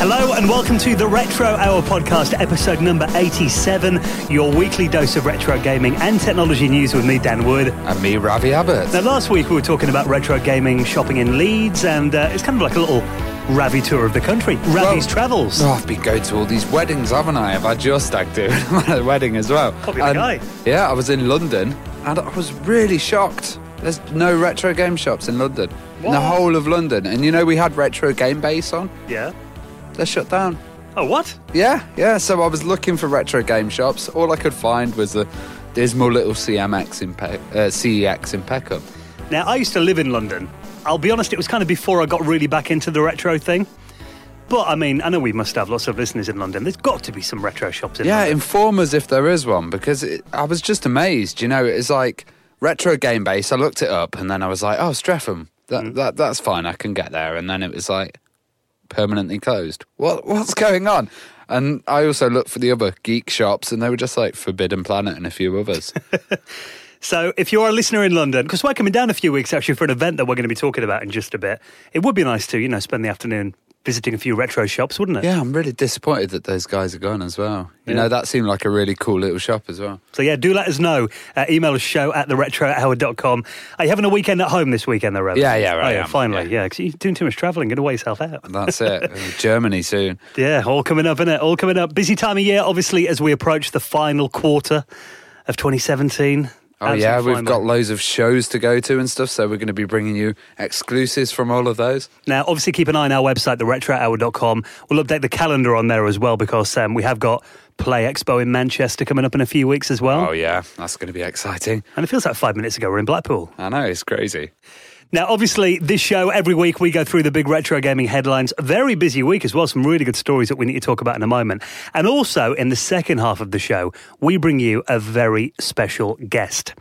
Hello and welcome to the Retro Hour podcast, episode number 87, your weekly dose of retro gaming and technology news with me, Dan Wood. And me, Ravi Abbott. Now, last week we were talking about retro gaming shopping in Leeds, and uh, it's kind of like a little Ravi tour of the country. Ravi's Well, travels. Oh, I've been going to all these weddings, haven't I? I've had your stag do a wedding as well. Popular guy. Yeah, I was in London and I was really shocked. There's no retro game shops in London. In the whole of London. And you know, we had Retro Game Base on. Yeah. They're shut down. Oh, what? Yeah, yeah. So I was looking for retro game shops. All I could find was a dismal little CMX in Pe- uh, CEX in Peckham. Now, I used to live in London. I'll be honest, it was kind of before I got really back into the retro thing. But I mean, I know we must have lots of listeners in London. There's got to be some retro shops in Yeah, London. inform us if there is one because it, I was just amazed. You know, it's like retro game base. I looked it up and then I was like, oh, Streatham. That, Mm. that that's fine. I can get there. And then it was like permanently closed. What what's going on? And I also looked for the other geek shops and they were just like Forbidden Planet and a few others. So, if you're a listener in London, because we're coming down a few weeks actually for an event that we're going to be talking about in just a bit, it would be nice to, you know, spend the afternoon visiting a few retro shops, wouldn't it? yeah, I'm really disappointed that those guys are gone as well. You Yeah. know, that seemed like a really cool little shop as well. So, yeah, do let us know. Uh, email us show at theretrohour.com. Are you having a weekend at home this weekend, though, Rev? Yeah, yeah, Oh, I yeah, finally. yeah. Yeah, because you're doing too much travelling. Get away yourself out. That's it. Germany soon. Yeah, all coming up, isn't it? All coming up. Busy time of year, obviously, as we approach the final quarter of 2017. Oh yeah, Absolute we've got loads of shows to go to and stuff, so we're going to be bringing you exclusives from all of those. Now, obviously, keep an eye on our website, theretrohour.com. We'll update the calendar on there as well because um, we have got Play Expo in Manchester coming up in a few weeks as well. Oh yeah, that's going to be exciting. And it feels like five minutes ago we're in Blackpool. I know it's crazy. Now, obviously, this show, every week we go through the big retro gaming headlines. Very busy week as well. Some really good stories that we need to talk about in a moment. And also, in the second half of the show, we bring you a very special guest.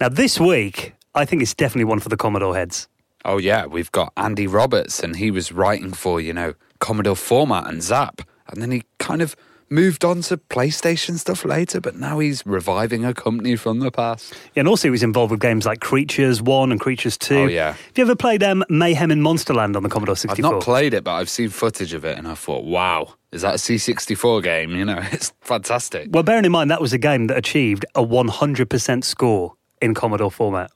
Now, this week, I think it's definitely one for the Commodore heads. Oh yeah, we've got Andy Roberts, and he was writing for you know Commodore Format and Zap, and then he kind of moved on to PlayStation stuff later, but now he's reviving a company from the past. Yeah, And also, he was involved with games like Creatures 1 and Creatures 2. Oh, yeah. Have you ever played um, Mayhem in Monsterland on the Commodore 64? I've not played it, but I've seen footage of it, and I thought, wow, is that a C64 game? You know, it's fantastic. Well, bearing in mind, that was a game that achieved a 100% score in Commodore format.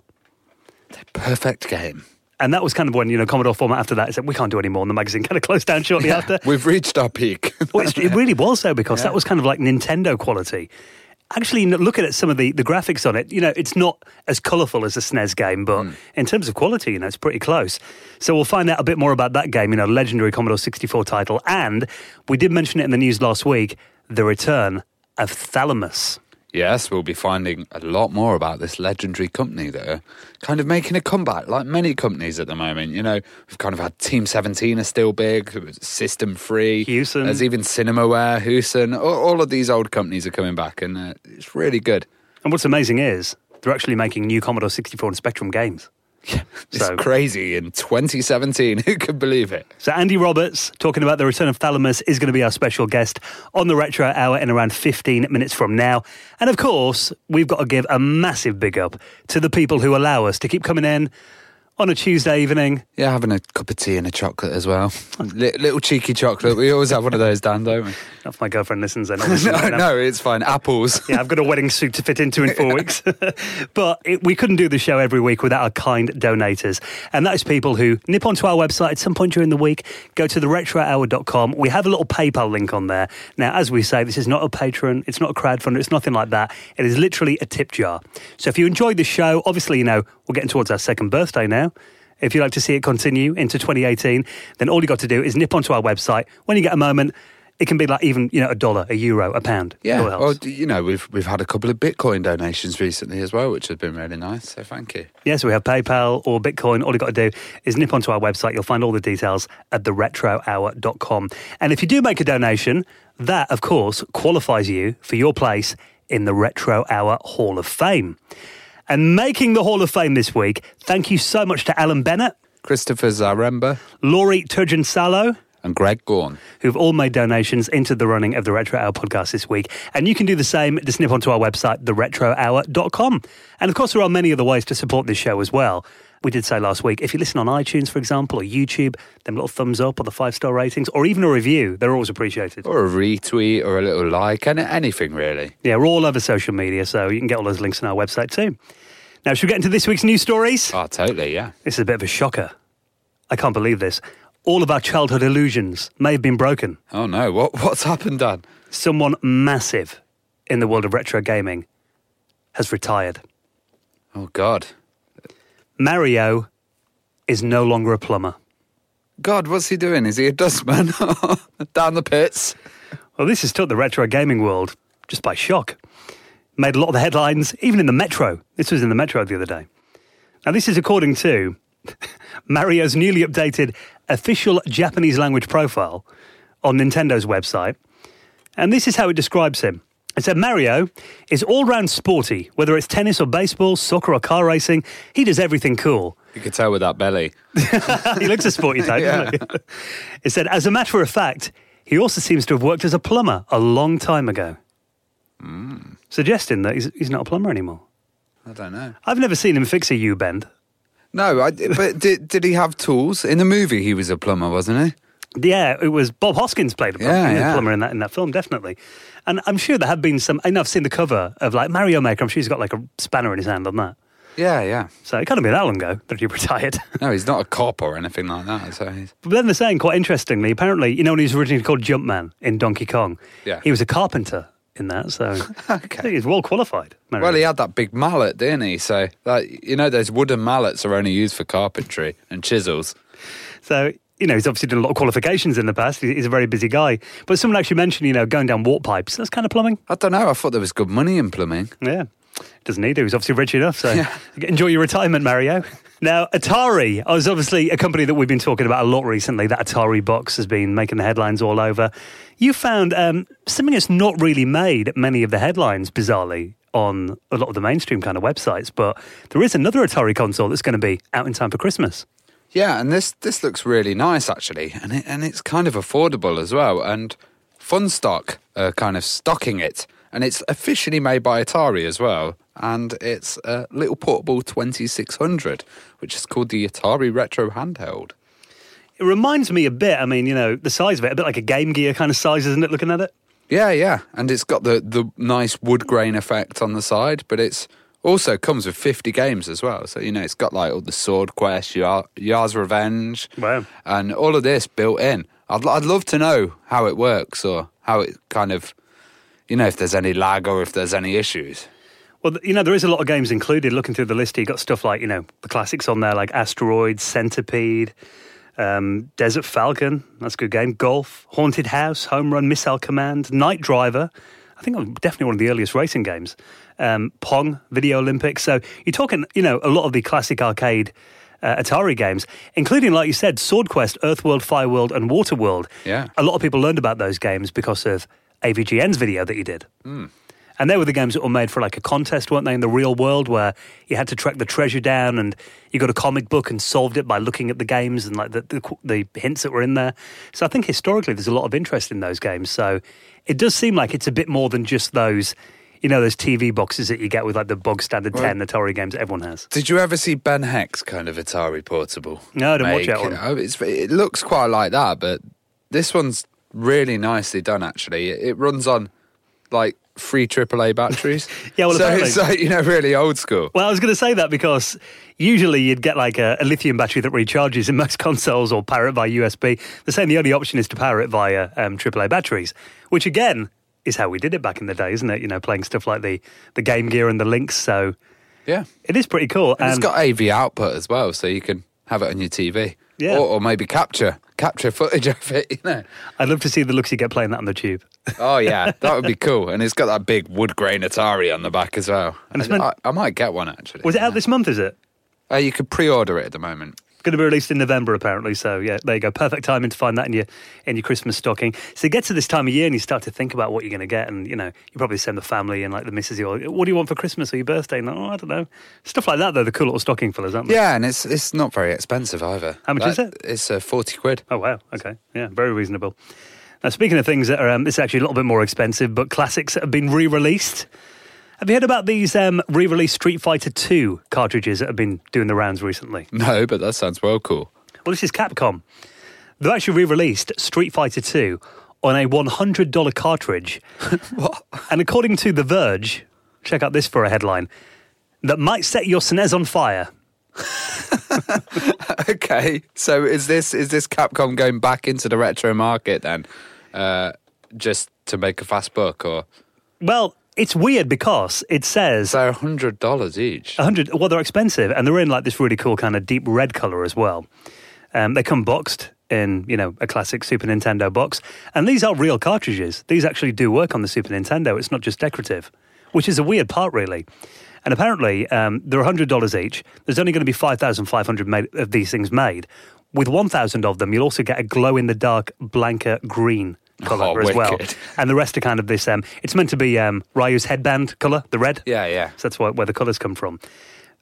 Perfect game. And that was kind of when, you know, Commodore format after that said, we can't do any more. And the magazine kind of closed down shortly after. We've reached our peak. Well, it really was, though, because that was kind of like Nintendo quality. Actually, looking at some of the, the graphics on it, you know, it's not as colourful as a SNES game, but hmm. in terms of quality, you know, it's pretty close. So we'll find out a bit more about that game, you know, legendary Commodore 64 title. And we did mention it in the news last week the return of Thalamus. Yes, we'll be finding a lot more about this legendary company that are kind of making a comeback, like many companies at the moment. You know, we've kind of had Team 17 are still big, System Free, Hewson. There's even Cinemaware, Hewson. All, all of these old companies are coming back, and uh, it's really good. And what's amazing is they're actually making new Commodore 64 and Spectrum games. It's So- crazy in 2017. Who could believe it? So Andy Roberts, talking about the return of Thalamus, is going to be our special guest on the Retro Hour in around 15 minutes from now. And of course, we've got to give a massive big up to the people who allow us to keep coming in on a Tuesday evening. Yeah, having a cup of tea and a chocolate as well. Li- little cheeky chocolate. We always have one of those, Dan, don't we? If my girlfriend listens, then no, no, it's fine. Apples. Yeah, I've got a wedding suit to fit into in four weeks. but it, we couldn't do the show every week without our kind donators. And that is people who nip onto our website at some point during the week, go to theretrohour.com. We have a little PayPal link on there. Now, as we say, this is not a patron, it's not a crowdfunder, it's nothing like that. It is literally a tip jar. So if you enjoyed the show, obviously, you know, we're getting towards our second birthday now. If you'd like to see it continue into 2018, then all you got to do is nip onto our website. When you get a moment, it can be like even, you know, a dollar, a euro, a pound. Yeah, well, you know, we've we've had a couple of Bitcoin donations recently as well, which has been really nice. So thank you. Yes, we have PayPal or Bitcoin. All you've got to do is nip onto our website. You'll find all the details at theretrohour.com. And if you do make a donation, that, of course, qualifies you for your place in the Retro Hour Hall of Fame. And making the Hall of Fame this week, thank you so much to Alan Bennett, Christopher Zaremba Lauri Turjansalo, and Greg Gaughan. who've all made donations into the running of the Retro Hour podcast this week. And you can do the same. Just nip onto our website, theretrohour.com. And of course, there are many other ways to support this show as well. We did say last week, if you listen on iTunes, for example, or YouTube, them little thumbs up or the five star ratings, or even a review, they're always appreciated. Or a retweet or a little like, and anything really. Yeah, we're all over social media, so you can get all those links on our website too. Now, should we get into this week's news stories? Oh, totally, yeah. This is a bit of a shocker. I can't believe this. All of our childhood illusions may have been broken. Oh no, what what's happened, Dan? Someone massive in the world of retro gaming has retired. Oh God. Mario is no longer a plumber. God, what's he doing? Is he a dustman? Down the pits? Well, this has took the retro gaming world just by shock. Made a lot of the headlines, even in the Metro. This was in the Metro the other day. Now, this is according to Mario's newly updated official Japanese language profile on Nintendo's website. And this is how it describes him. It said Mario is all round sporty, whether it's tennis or baseball, soccer or car racing. He does everything cool. You could tell with that belly. he looks a sporty type, doesn't he? It said, as a matter of fact, he also seems to have worked as a plumber a long time ago. Hmm. Suggesting that he's, he's not a plumber anymore. I don't know. I've never seen him fix a U bend. No, I, but did, did he have tools? In the movie, he was a plumber, wasn't he? Yeah, it was Bob Hoskins played a plumber, Yeah, plumber in that in that film, definitely. And I'm sure there have been some. I know I've seen the cover of like Mario Maker. I'm sure he's got like a spanner in his hand on that. Yeah, yeah. So it can't been that long ago that he retired. No, he's not a cop or anything like that. So he's, but then they're saying quite interestingly, apparently, you know, when he was originally called Jumpman in Donkey Kong, Yeah. he was a carpenter in that. So I think he's well qualified. Mario. well, he had that big mallet, didn't he? So, like, you know, those wooden mallets are only used for carpentry and chisels. So, you know, he's obviously done a lot of qualifications in the past. He's a very busy guy. But someone actually mentioned, you know, going down water pipes. That's kind of plumbing. I don't know. I thought there was good money in plumbing. Yeah. Doesn't need to. He's obviously rich enough. So Yeah. enjoy your retirement, Mario. Now, Atari is obviously a company that we've been talking about a lot recently. That Atari box has been making the headlines all over. You found um, something that's not really made many of the headlines, bizarrely, on a lot of the mainstream kind of websites. But there is another Atari console that's going to be out in time for Christmas. Yeah, and this this looks really nice actually, and it, and it's kind of affordable as well. And Funstock are kind of stocking it, and it's officially made by Atari as well. And it's a little portable 2600, which is called the Atari Retro Handheld. It reminds me a bit, I mean, you know, the size of it, a bit like a Game Gear kind of size, isn't it, looking at it? Yeah, yeah, and it's got the the nice wood grain effect on the side, but it's also comes with 50 games as well. So you know, it's got like all the Sword Quest, Yar, Yar's Revenge, Wow. and all of this built in. I'd I'd love to know how it works or how it kind of, you know, if there's any lag or if there's any issues. Well, you know, there is a lot of games included. Looking through the list, you got stuff like, you know, the classics on there, like Asteroids, Centipede, um, Desert Falcon, that's a good game, Golf, Haunted House, Home Run, Missile Command, Night Driver. I think was definitely one of the earliest racing games. Um, Pong, Video Olympics. So you're talking, you know, a lot of the classic arcade uh, Atari games, including, like you said, Sword Quest, Earthworld, Fireworld, and Waterworld. Yeah. A lot of people learned about those games because of AVGN's video that you did. And they were the games that were made for like a contest, weren't they, in the real world where you had to track the treasure down and you got a comic book and solved it by looking at the games and like the, the, the hints that were in there. So I think historically there's a lot of interest in those games. So it does seem like it's a bit more than just those, you know, those TV boxes that you get with like the bog standard 10 Atari games everyone has. Did you ever see Ben Heck's kind of Atari portable? No, I didn't watch make? that one. Oh, it looks quite like that, but this one's really nicely done. Actually, it, it runs on like free AAA batteries. Yeah, well, so apparently- it's like you know really old school. Well, I was going to say that because usually you'd get like a, a lithium battery that recharges in most consoles or power it via USB. They're saying the only option is to power it via um, AAA batteries, which again is how we did it back in the day, isn't it? You know, playing stuff like the, the Game Gear and the Lynx. So Yeah, it is pretty cool. and it's got AV output as well, so you can have it on your TV. Yeah. or, or maybe capture capture footage of it. You know. I'd love to see the looks you get playing that on the tube. Oh yeah, that would be cool. And it's got that big wood grain Atari on the back as well. And I, meant- I, I might get one actually. Was it out this month, is it? Uh, you could pre-order it at the moment. Going to be released in November, apparently. So yeah, there you go. Perfect timing to find that in your in your Christmas stocking. So you get to this time of year and you start to think about what you're going to get, and you know you probably send the family and like the missus, you what do you want for Christmas or your birthday? And oh, I don't know, stuff like that. Though the cool little stocking fillers, aren't they? Yeah, and it's it's not very expensive either. How much is it? It's uh, forty quid. Oh wow. Okay. Yeah, very reasonable. Now speaking of things that are, um, it's actually a little bit more expensive, but classics that have been re-released. Have you heard about these um, re-released Street Fighter 2 cartridges that have been doing the rounds recently? No, but that sounds well cool. Well, this is Capcom. They've actually re-released Street Fighter 2 on a $100 cartridge. What? And according to The Verge, check out this for a headline, that might set your SNES on fire. okay, so is this is this Capcom going back into the retro market then, uh, just to make a fast buck, or Well, it's weird because it says so hundred dollars each? 100 well they're expensive and they're in like this really cool kind of deep red color as well. Um, they come boxed in you know a classic super nintendo box and these are real cartridges. These actually do work on the super nintendo. It's not just decorative which is a weird part really. And apparently um, they're $100 each. There's only going to be 5500 made, of these things made. With 1000 of them you'll also get a glow in the dark Blanka green color Oh, as well and the rest are kind of this um, it's meant to be um, ryu's headband color the red Yeah, yeah. so that's why, where the colours come from.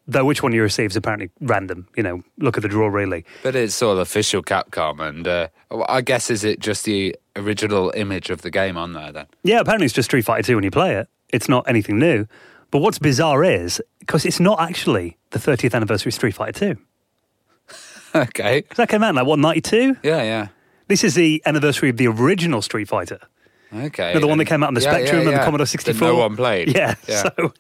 Though which one you receive is apparently random. You know, look at the draw really. But it's all official Capcom, and uh, I guess is it just the original image of the game on there then? Yeah, apparently it's just Street Fighter 2 when you play it. It's not anything new. But what's bizarre is, because it's not actually the 30th anniversary of Street Fighter 2. okay. 'Cause that came out in like, what, 92? Yeah, yeah. This is the anniversary of the original Street Fighter. Okay. The one that came out on the yeah, Spectrum yeah, and the yeah. Commodore That 64. no one played. Yeah, so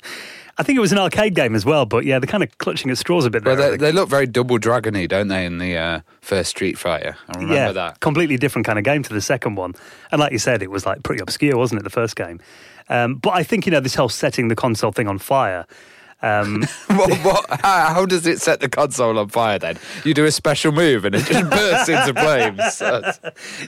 I think it was an arcade game as well, but yeah, they're kind of clutching at straws a bit there. Well, they, they look very double dragony, don't they? In the uh, first Street Fighter, I remember yeah, that. completely different kind of game to the second one. And like you said, it was like pretty obscure, wasn't it, the first game? Um, but I think you know this whole setting the console thing on fire. Um, what, what, how, how does it set the console on fire then? You do a special move and it just bursts into flames. That's-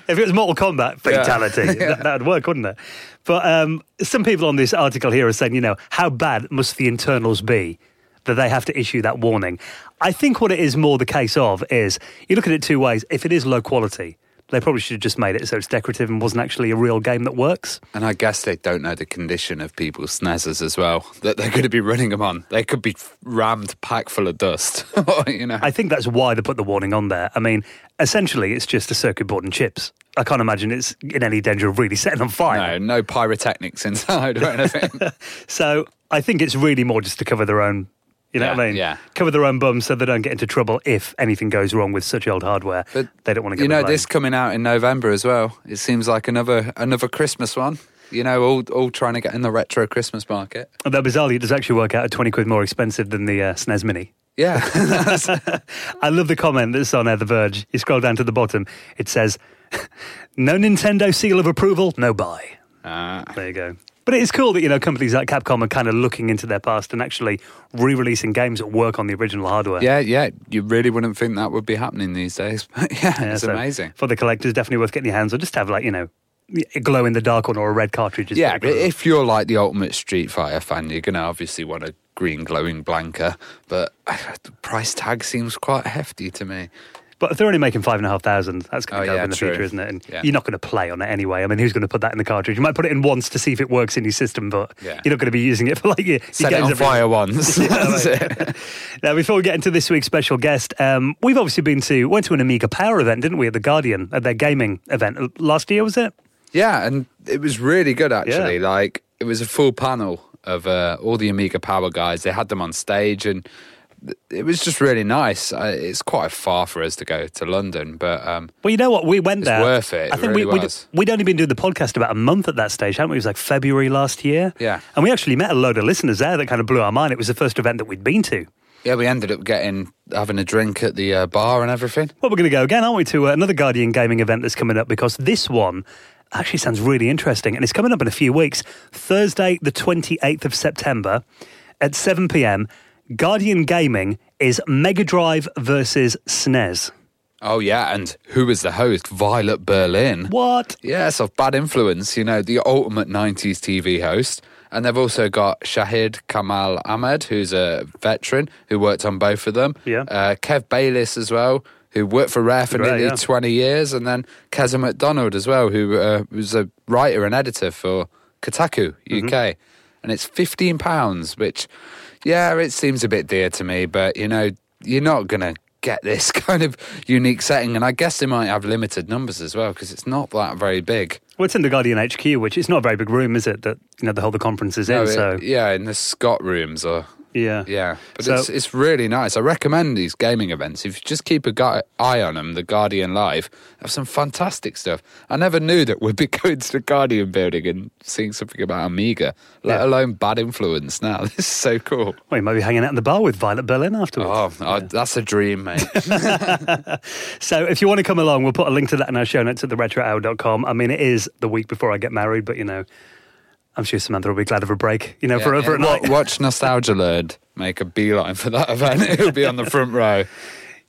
if it was Mortal Kombat fatality, that, that'd work, wouldn't it? But um, some people on this article here are saying, you know, how bad must the internals be that they have to issue that warning? I think what it is more the case of is you look at it two ways. If it is low quality, they probably should have just made it so it's decorative and wasn't actually a real game that works. And I guess they don't know the condition of people's snazzers as well that they're going to be running them on. They could be rammed packed full of dust. you know. I think that's why they put the warning on there. I mean, essentially, it's just a circuit board and chips. I can't imagine it's in any danger of really setting on fire. no, no pyrotechnics inside or anything. So I think it's really more just to cover their own, you know what I mean? yeah. Cover their own bums so they don't get into trouble if anything goes wrong with such old hardware. But, they don't want to get you know, blame. this coming out in November as well. It seems like another another Christmas one. You know, all all trying to get in the retro Christmas market. Although bizarrely, it does actually work out at 20 quid more expensive than the uh, SNES Mini. Yeah, I love the comment that's on uh, The Verge. You scroll down to the bottom, it says, no Nintendo seal of approval, no buy. uh, There you go. But it is cool that, you know, companies like Capcom are kind of looking into their past and actually re-releasing games that work on the original hardware. yeah, yeah. You really wouldn't think that would be happening these days, but yeah, Yeah, it's so amazing. For the collectors, definitely worth getting your hands on. Just have, like, you know, glow in the dark one or a red cartridge. Yeah, if you're like the ultimate Street Fighter fan, you're gonna obviously want a green glowing Blanka, but the price tag seems quite hefty to me. But if they're only making five and a half thousand, that's going Oh, to go yeah, up in the true. future, isn't it? And Yeah. you're not going to play on it anyway. I mean, who's going to put that in the cartridge? You might put it in once to see if it works in your system, but Yeah. you're not going to be using it for like your, your Set it games on every- fire once. It. now, before we get into this week's special guest, um, we've obviously been to went to an Amiga Power event, didn't we, at the Guardian at their gaming event last year? Was it? Yeah, and it was really good actually. Like it was a full panel of uh, all the Amiga Power guys. They had them on stage, and it was just really nice. Uh, it's quite far for us to go to London, but um, Well, you know what? We went there. worth it. I It think really we, we'd, we'd only been doing the podcast about a month at that stage, hadn't we? It was like February last year. Yeah. And we actually met a load of listeners there that kind of blew our mind. It was the first event that we'd been to. yeah, we ended up getting having a drink at the uh, bar and everything. Well, we're going to go again, aren't we, to uh, another Guardian gaming event that's coming up because this one actually sounds really interesting and it's coming up in a few weeks. Thursday, the 28th of September at 7 pm. Guardian Gaming is Mega Drive versus SNES. Oh yeah, and who was the host? Violet Berlin. What? Yes, of Bad Influence, you know, the ultimate 90s TV host. And they've also got Shahid Kamal Ahmed, who's a veteran who worked on both of them. Yeah. Uh, Kev Bayliss as well, who worked for Rare for nearly yeah. 20 years. And then Keza MacDonald as well, who uh, was a writer and editor for Kotaku Mm-hmm. UK. And it's £15, which, yeah, it seems a bit dear to me, but, you know, you're not going to get this kind of unique setting. And I guess they might have limited numbers as well because it's not that very big. Well, it's in the Guardian HQ, which is not a very big room, is it? That you know the whole the conference is in. It- so yeah, in the Scott rooms or yeah, yeah, but So- it's it's really nice. I recommend these gaming events. If you just keep a gu- eye on them, the Guardian Live have some fantastic stuff. I never knew that we'd be going to the Guardian building and seeing something about Amiga, let Yeah. alone Bad Influence. Now this is so cool. Well, you might be hanging out in the bar with Violet Berlin afterwards. Oh, I- that's a dream, mate. So if you want to come along, we'll put a link to that in our show notes at theretrohour.com. I mean, it is the week before I get married, but you know, I'm sure Samantha will be glad of a break, you know, for, Yeah, for a yeah. night. Watch Nostalgia Nerd make a beeline for that event. It'll be on the front row.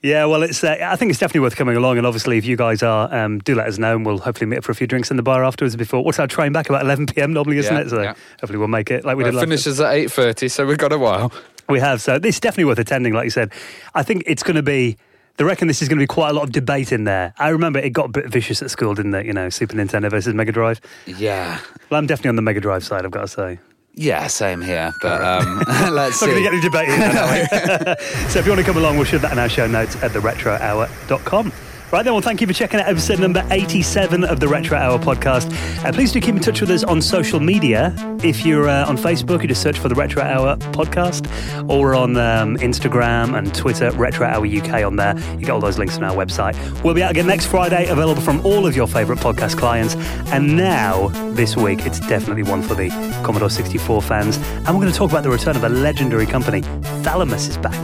Yeah, well, it's. Uh, I think it's definitely worth coming along, and obviously, if you guys are, um, do let us know, and we'll hopefully meet up for a few drinks in the bar afterwards. Before what's our train back about 11 p.m. normally, isn't Yeah, it? So yeah. hopefully, we'll make it like we Well, did it finishes at eight thirty, so we've got a while. We have. So this is definitely worth attending. Like you said, I think it's going to be. They reckon this is going to be quite a lot of debate in there. I remember it got a bit vicious at school, didn't it? You know, Super Nintendo versus Mega Drive. Yeah, Well, I'm definitely on the Mega Drive side. I've got to say. yeah, same here. But um, let's Not going to see. get any debate in there, so if you want to come along, we'll shove that in our show notes at theretrohour.com. Right then, well, thank you for checking out episode number 87 of the Retro Hour podcast. Uh, please do keep in touch with us on social media. If you're uh, on Facebook, you just search for the Retro Hour podcast, or on um, Instagram and Twitter, Retro Hour UK on there. You get all those links on our website. We'll be out again next Friday, available from all of your favourite podcast clients. And now, this week, it's definitely one for the Commodore 64 fans. And we're going to talk about the return of a legendary company. Thalamus is back.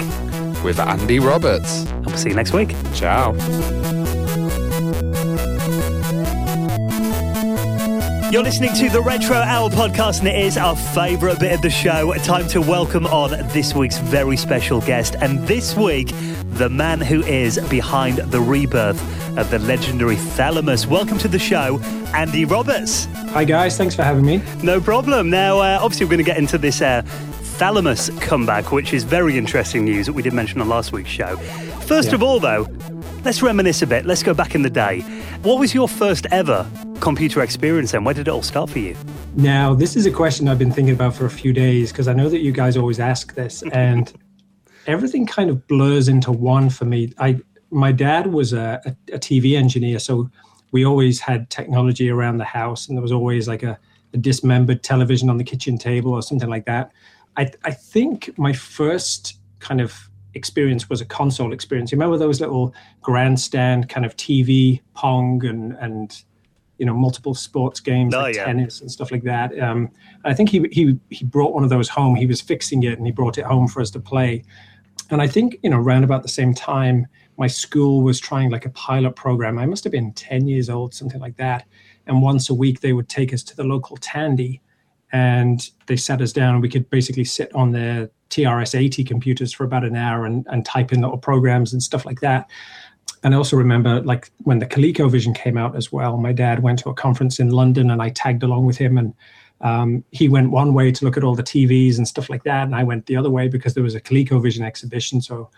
with Andy Roberts. And we'll see you next week. Ciao. You're listening to the Retro Hour podcast, and it is our favourite bit of the show. Time to welcome on this week's very special guest. And this week, the man who is behind the rebirth of the legendary Thalamus. Welcome to the show, Andy Roberts. Hi guys, thanks for having me. No problem. Now, uh, obviously, we're going to get into this uh, Thalamus comeback, which is very interesting news that we did mention on last week's show. First Yeah. of all, though, let's reminisce a bit. Let's go back in the day. What was your first ever computer experience and Where did it all start for you? Now, this is a question I've been thinking about for a few days because I know that you guys always ask this, and everything kind of blurs into one for me. I my dad was a, a, a TV engineer, so we always had technology around the house, and there was always like a, a dismembered television on the kitchen table or something like that. I I think my first kind of experience was a console experience. You remember those little grandstand kind of TV pong and and you know multiple sports games Oh, like yeah. tennis and stuff like that. Um, I think he he he brought one of those home. He was fixing it and he brought it home for us to play. And I think you know around about the same time, my school was trying like a pilot program. I must have been ten years old, something like that. And once a week, they would take us to the local Tandy, and they sat us down, and we could basically sit on their TRS-80 computers for about an hour and, and type in little programs and stuff like that. And I also remember, like when the ColecoVision came out as well. My dad went to a conference in London, and I tagged along with him. And um, he went one way to look at all the TVs and stuff like that, and I went the other way because there was a ColecoVision exhibition. So,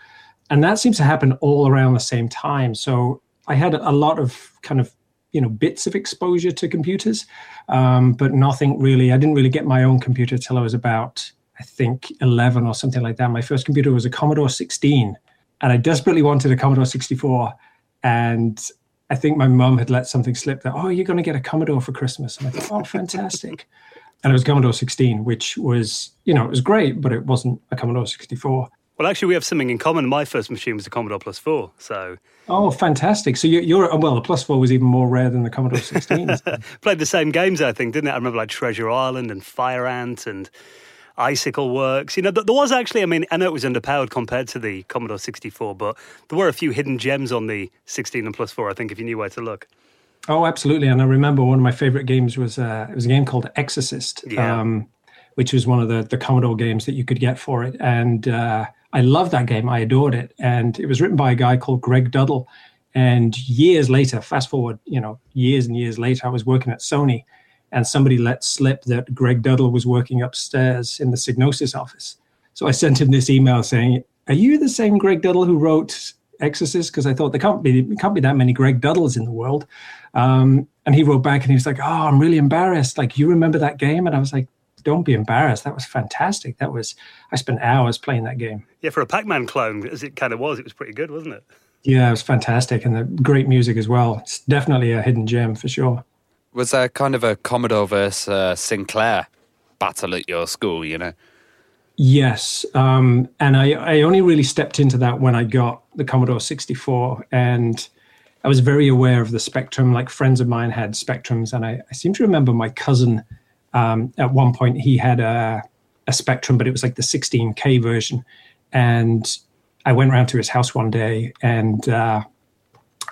and that seems to happen all around the same time. So I had a lot of kind of you know bits of exposure to computers, um, but nothing really. I didn't really get my own computer till I was about I think 11 or something like that. My first computer was a Commodore 16 and I desperately wanted a Commodore 64. And I think my mum had let something slip that, oh, you're going to get a Commodore for Christmas. And I thought, oh, fantastic. and it was Commodore 16, which was, you know, it was great, but it wasn't a Commodore 64. Well, actually, we have something in common. My first machine was a Commodore Plus 4. So, Oh, fantastic. So you're, you're well, the Plus 4 was even more rare than the Commodore 16. played the same games, I think, didn't it? I remember like Treasure Island and Fire Ant and Icicle Works. You know, there was actually, I mean, I know it was underpowered compared to the Commodore 64, but there were a few hidden gems on the 16 and Plus 4, I think, if you knew where to look. Oh, absolutely. And I remember one of my favorite games was uh, it was a game called Exorcist, Yeah. um, which was one of the the Commodore games that you could get for it. And uh, I loved that game. I adored it. And it was written by a guy called Greg Duddle. And years later, fast forward, you know, years and years later, I was working at Sony, and somebody let slip that Greg Duddle was working upstairs in the Psygnosis office. So I sent him this email saying, "Are you the same Greg Duddle who wrote Exorcist?" Because I thought there can't be can't be that many Greg Duddles in the world. Um, and he wrote back and he was like, "Oh, I'm really embarrassed. Like, you remember that game?" And I was like, "Don't be embarrassed. That was fantastic. That was I spent hours playing that game. Yeah, for a Pac Man clone, as it kind of was, it was pretty good, wasn't it? Yeah, it was fantastic, and the great music as well. It's definitely a hidden gem for sure." Was there kind of a Commodore versus uh, Sinclair battle at your school? You know. Yes, um, and I, I only really stepped into that when I got the Commodore 64, and I was very aware of the Spectrum. Like friends of mine had Spectrums, and I, I seem to remember my cousin um, at one point he had a, a Spectrum, but it was like the 16K version, and I went around to his house one day, and uh,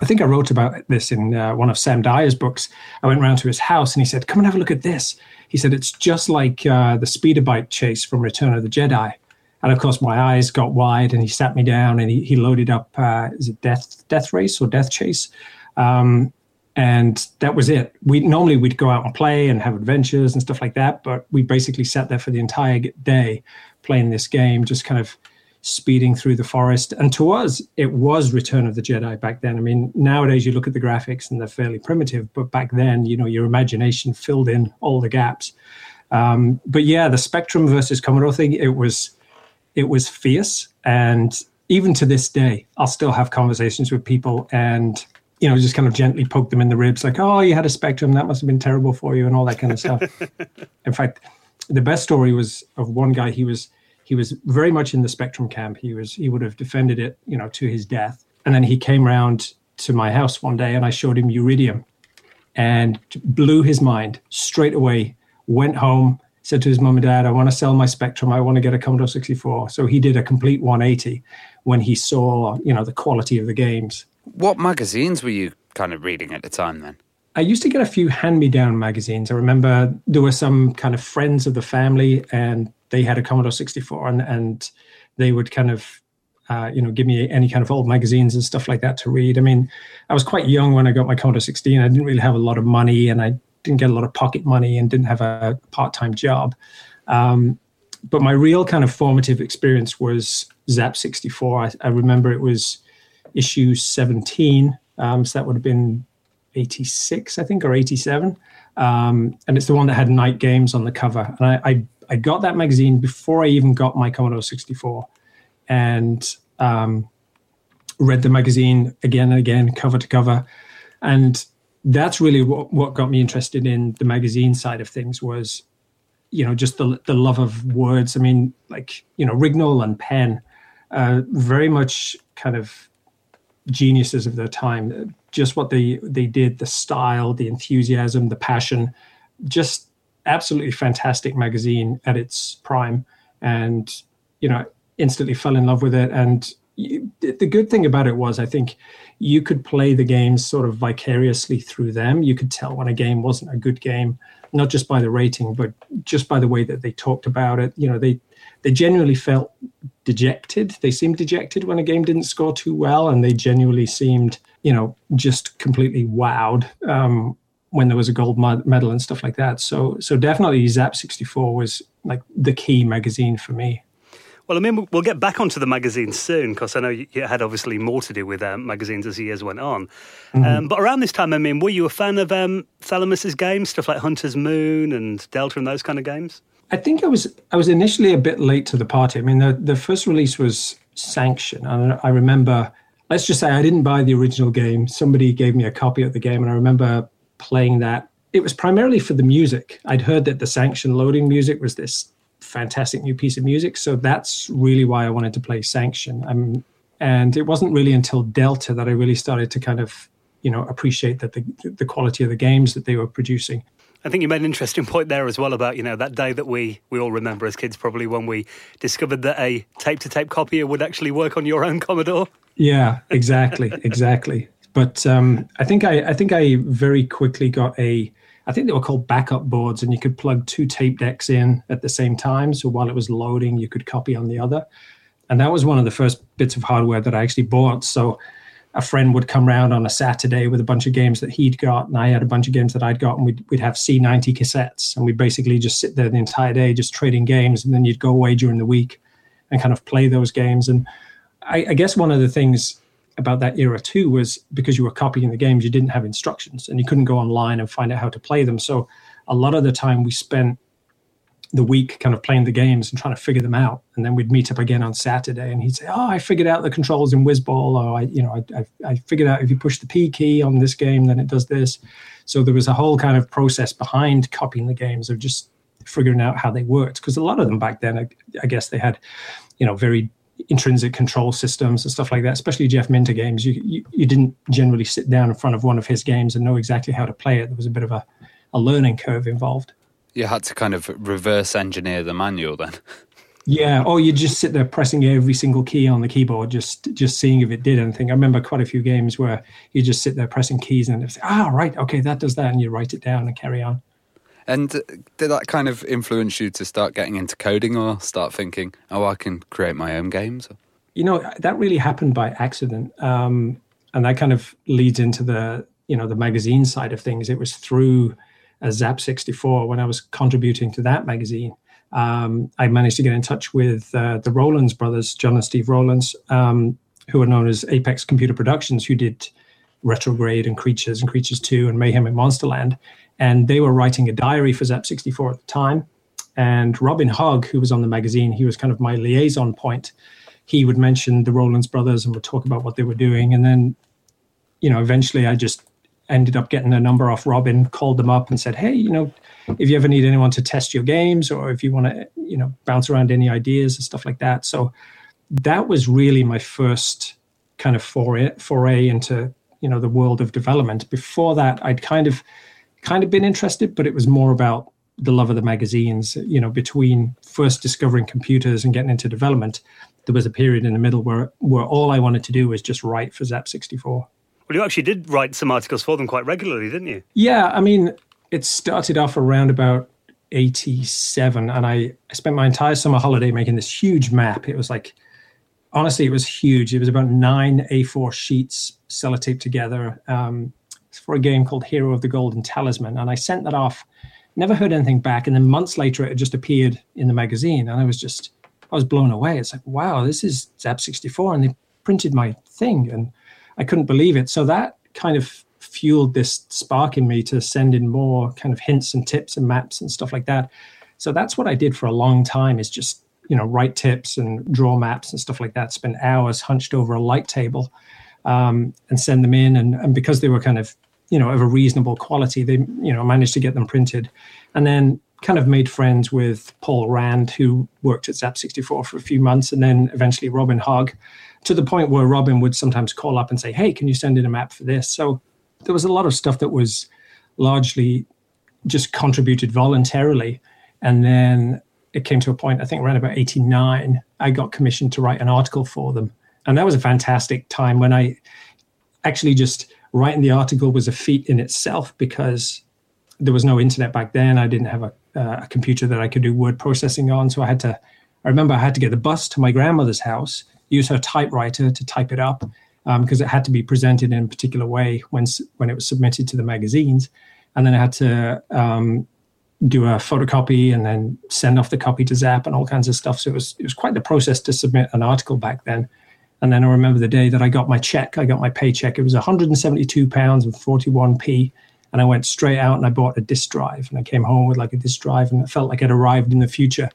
I think I wrote about this in uh, one of Sam Dyer's books. I went around to his house, and he said, "Come and have a look at this." He said, "It's just like uh, the speeder bike chase from Return of the Jedi." And of course, my eyes got wide, and he sat me down, and he, he loaded up. Uh, is it Death Death Race or Death Chase? Um, and that was it. We normally we'd go out and play and have adventures and stuff like that, but we basically sat there for the entire day playing this game, just kind of speeding through the forest. And to us, it was Return of the Jedi back then. I mean, nowadays you look at the graphics and they're fairly primitive, but back then, you know, your imagination filled in all the gaps. Um, but yeah, the Spectrum versus Commodore thing, it was it was fierce, and even to this day, I'll still have conversations with people and you know just kind of gently poke them in the ribs, like, "Oh, you had a Spectrum, that must have been terrible for you," and all that kind of stuff. in fact, the best story was of one guy. He was he was very much in the spectrum camp. He was he would have defended it, you know, to his death. And then he came round to my house one day, and I showed him Uridium, and blew his mind straight away. Went home, said to his mom and dad, "I want to sell my Spectrum. I want to get a Commodore 64." So he did a complete 180 when he saw, you know, the quality of the games. What magazines were you kind of reading at the time then? I used to get a few hand-me-down magazines. I remember there were some kind of friends of the family, and they had a Commodore 64 and, and they would kind of, uh, you know, give me any kind of old magazines and stuff like that to read. I mean, I was quite young when I got my Commodore 16. I didn't really have a lot of money and I didn't get a lot of pocket money and didn't have a part-time job. Um, but my real kind of formative experience was Zap 64. I, I remember it was issue 17. Um, so that would have been 86, I think, or 87. Um, and it's the one that had night games on the cover. And I, I I got that magazine before I even got my Commodore 64, and um, read the magazine again and again, cover to cover, and that's really what, what got me interested in the magazine side of things was, you know, just the the love of words. I mean, like you know, Rignall and Penn, uh, very much kind of geniuses of their time. Just what they they did, the style, the enthusiasm, the passion, just absolutely fantastic magazine at its prime, and you know instantly fell in love with it. And the good thing about it was, I think you could play the games sort of vicariously through them. You could tell when a game wasn't a good game, not just by the rating, but just by the way that they talked about it. You know, they they genuinely felt dejected. They seemed dejected when a game didn't score too well, and they genuinely seemed, you know, just completely wowed um, when there was a gold medal and stuff like that. So so definitely Zap 64 was like the key magazine for me. Well, I mean, we'll get back onto the magazines soon because I know you had obviously more to do with um, magazines as the years went on. Mm-hmm. Um, but around this time, I mean, were you a fan of um, Thalamus's games, stuff like Hunter's Moon and Delta and those kind of games? I think I was I was initially a bit late to the party. I mean, the the first release was Sanction, and I remember. Let's just say I didn't buy the original game. Somebody gave me a copy of the game, and I remember playing that. It was primarily for the music. I'd heard that the Sanction loading music was this fantastic new piece of music, so that's really why I wanted to play Sanction. Um, and it wasn't really until Delta that I really started to kind of, you know, appreciate that the the quality of the games that they were producing. I think you made an interesting point there as well about you know that day that we we all remember as kids probably when we discovered that a tape to tape copier would actually work on your own Commodore. Yeah, exactly, exactly. But um, I think I, I think I very quickly got a I think they were called backup boards, and you could plug two tape decks in at the same time. So while it was loading, you could copy on the other. And that was one of the first bits of hardware that I actually bought. So a friend would come around on a Saturday with a bunch of games that he'd got, and I had a bunch of games that I'd got, and we'd, we'd have C90 cassettes. And we'd basically just sit there the entire day just trading games. And then you'd go away during the week and kind of play those games. And I, I guess one of the things about that era too was because you were copying the games, you didn't have instructions and you couldn't go online and find out how to play them. So a lot of the time we spent the week kind of playing the games and trying to figure them out. And then we'd meet up again on Saturday and he'd say, Oh, I figured out the controls in Wizball. Or oh, I, you know, I, I, I figured out if you push the P key on this game, then it does this. So there was a whole kind of process behind copying the games of just figuring out how they worked. Because a lot of them back then, I, I guess they had, you know, very intrinsic control systems and stuff like that, especially Jeff Minter games. You, you, you didn't generally sit down in front of one of his games and know exactly how to play it. There was a bit of a, a learning curve involved. You had to kind of reverse engineer the manual then. Yeah, or you just sit there pressing every single key on the keyboard, just just seeing if it did anything. I remember quite a few games where you just sit there pressing keys and say, "Ah, right, okay, that does that," and you write it down and carry on. And did that kind of influence you to start getting into coding or start thinking, oh, I can create my own games? You know, that really happened by accident. Um, and that kind of leads into the, you know, the magazine side of things. It was through a Zap 64 when I was contributing to that magazine. Um, I managed to get in touch with uh, the Rowlands brothers, John and Steve Rowlands, um, who are known as Apex Computer Productions, who did Retrograde and Creatures and Creatures 2 and Mayhem in Monsterland. And they were writing a diary for Zap 64 at the time. And Robin Hogg, who was on the magazine, he was kind of my liaison point. He would mention the Rowlands brothers and would talk about what they were doing. And then, you know, eventually I just ended up getting a number off Robin, called them up and said, Hey, you know, if you ever need anyone to test your games or if you want to, you know, bounce around any ideas and stuff like that. So that was really my first kind of foray, foray into, you know, the world of development. Before that, I'd kind of kind of been interested, but it was more about the love of the magazines. You know, between first discovering computers and getting into development, there was a period in the middle where where all I wanted to do was just write for Zap 64. Well, you actually did write some articles for them quite regularly, didn't you? Yeah, I mean, it started off around about 87, and I, I spent my entire summer holiday making this huge map. It was like, honestly, it was huge. It was about nine A4 sheets sellotaped together. Um, for a game called Hero of the Golden Talisman, and I sent that off. Never heard anything back, and then months later, it just appeared in the magazine, and I was just I was blown away. It's like, wow, this is Zap 64, and they printed my thing, and I couldn't believe it. So that kind of fueled this spark in me to send in more kind of hints and tips and maps and stuff like that. So that's what I did for a long time is just, you know, write tips and draw maps and stuff like that, spend hours hunched over a light table um, and send them in. And, and because they were kind of you know of a reasonable quality. They you know managed to get them printed and then kind of made friends with paul rand who worked at zap 64 for a few months and then eventually robin hogg to the point where robin would sometimes call up and say hey can you send in a map for this? So there was a lot of stuff that was largely just contributed voluntarily. And then it came to a point i think around about 89 i got commissioned to write an article for them. And that was a fantastic time when i actually just writing the article was a feat in itself because there was no internet back then. I didn't have a, uh, a computer that I could do word processing on, so I had to. I remember I had to get the bus to my grandmother's house, use her typewriter to type it up because um, it had to be presented in a particular way when when it was submitted to the magazines, and then I had to um, do a photocopy and then send off the copy to Zap and all kinds of stuff. So it was it was quite the process to submit an article back then. And then I remember the day that I got my check, I got my paycheck. It was 172 pounds and 41p. And I went straight out and I bought a disk drive. And I came home with like a disk drive and it felt like I'd arrived in the future.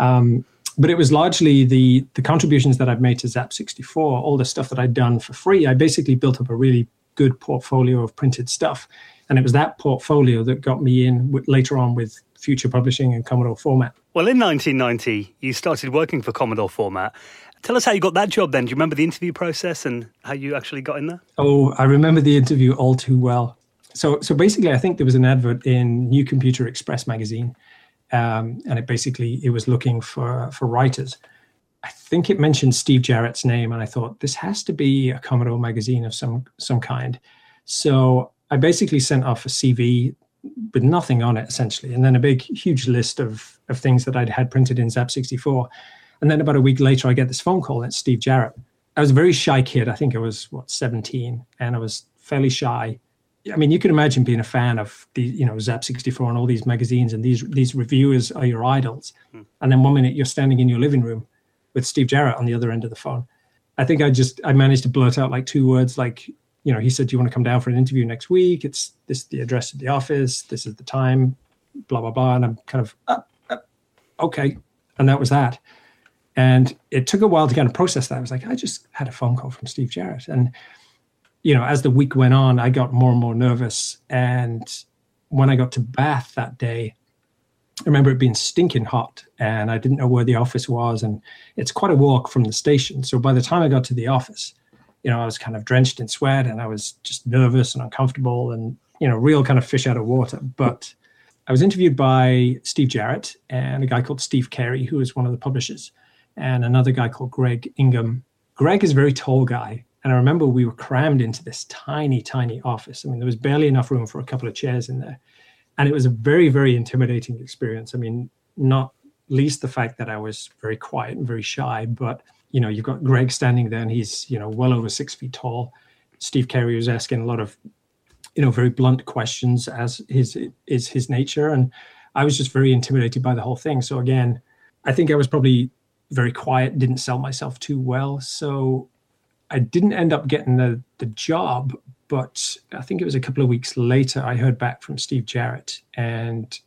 Um, but it was largely the the contributions that I've made to Zap 64, all the stuff that I'd done for free. I basically built up a really good portfolio of printed stuff. And it was that portfolio that got me in later on with Future Publishing and Commodore Format. Well, in 1990, you started working for Commodore Format. Tell us how you got that job then. Do you remember the interview process and how you actually got in there? Oh, I remember the interview all too well. So, so basically, I think there was an advert in New Computer Express magazine, um, and it basically it was looking for for writers. I think it mentioned Steve Jarrett's name, and I thought this has to be a Commodore magazine of some some kind. So I basically sent off a CV with nothing on it essentially, and then a big huge list of of things that I'd had printed in Zap 64 and then about a week later, I get this phone call. And it's Steve Jarrett. I was a very shy kid. I think I was what 17, and I was fairly shy. I mean, you can imagine being a fan of the, you know, Zap 64 and all these magazines, and these these reviewers are your idols. Hmm. And then one minute you're standing in your living room with Steve Jarrett on the other end of the phone. I think I just I managed to blurt out like two words, like you know, he said, "Do you want to come down for an interview next week? It's this the address of the office. This is the time." Blah blah blah. And I'm kind of, uh, uh, okay. And that was that. And it took a while to kind of process that. I was like, I just had a phone call from Steve Jarrett. And, you know, as the week went on, I got more and more nervous. And when I got to Bath that day, I remember it being stinking hot and I didn't know where the office was. And it's quite a walk from the station. So by the time I got to the office, you know, I was kind of drenched in sweat and I was just nervous and uncomfortable and, you know, real kind of fish out of water. But I was interviewed by Steve Jarrett and a guy called Steve Carey, who is one of the publishers, and another guy called Greg Ingham. Greg is a very tall guy. And I remember we were crammed into this tiny, tiny office. I mean, there was barely enough room for a couple of chairs in there. And it was a very, very intimidating experience. I mean, not least the fact that I was very quiet and very shy, but you know, you've got Greg standing there and he's, you know, well over six feet tall. Steve Carey was asking a lot of, you know, very blunt questions as his is his nature. And I was just very intimidated by the whole thing. So again, I think I was probably very quiet, didn't sell myself too well. So I didn't end up getting the the job, but I think it was a couple of weeks later I heard back from Steve Jarrett and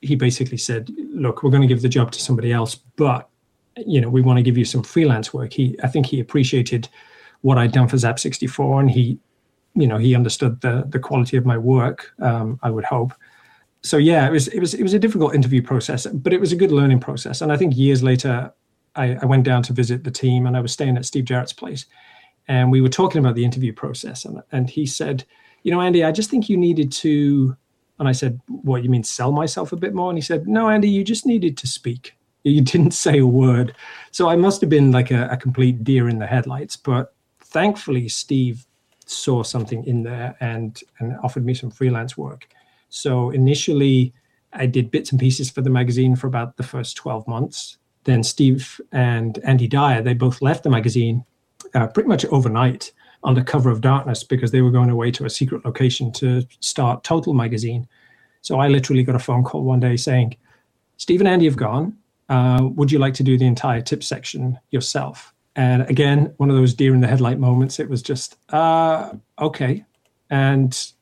he basically said, "Look, we're going to give the job to somebody else, but you know, we want to give you some freelance work." He, I think, he appreciated what I'd done for Zap 64, and he, you know, he understood the the quality of my work. Um, I would hope. So yeah, it was it was it was a difficult interview process, but it was a good learning process. And I think years later, I, I went down to visit the team, and I was staying at Steve Jarrett's place, and we were talking about the interview process, and and he said, "You know, Andy, I just think you needed to." And I said, What, you mean sell myself a bit more? And he said, No, Andy, you just needed to speak. You didn't say a word. So I must have been like a, a complete deer in the headlights. But thankfully, Steve saw something in there and, and offered me some freelance work. So initially, I did bits and pieces for the magazine for about the first 12 months. Then Steve and Andy Dyer, they both left the magazine uh, pretty much overnight under cover of darkness because they were going away to a secret location to start Total magazine. So I literally got a phone call one day saying, Steve and Andy have gone. Uh, would you like to do the entire tip section yourself? And again, one of those deer in the headlight moments. It was just, uh, okay. And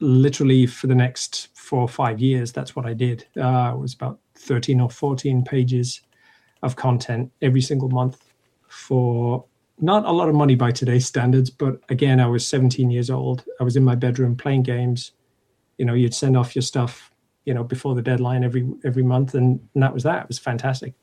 literally for the next four or five years, that's what I did. Uh, it was about 13 or 14 pages of content every single month for not a lot of money by today's standards, but again, I was 17 years old. I was in my bedroom playing games. You know, you'd send off your stuff, you know, before the deadline every every month, and, and that was that. It was fantastic.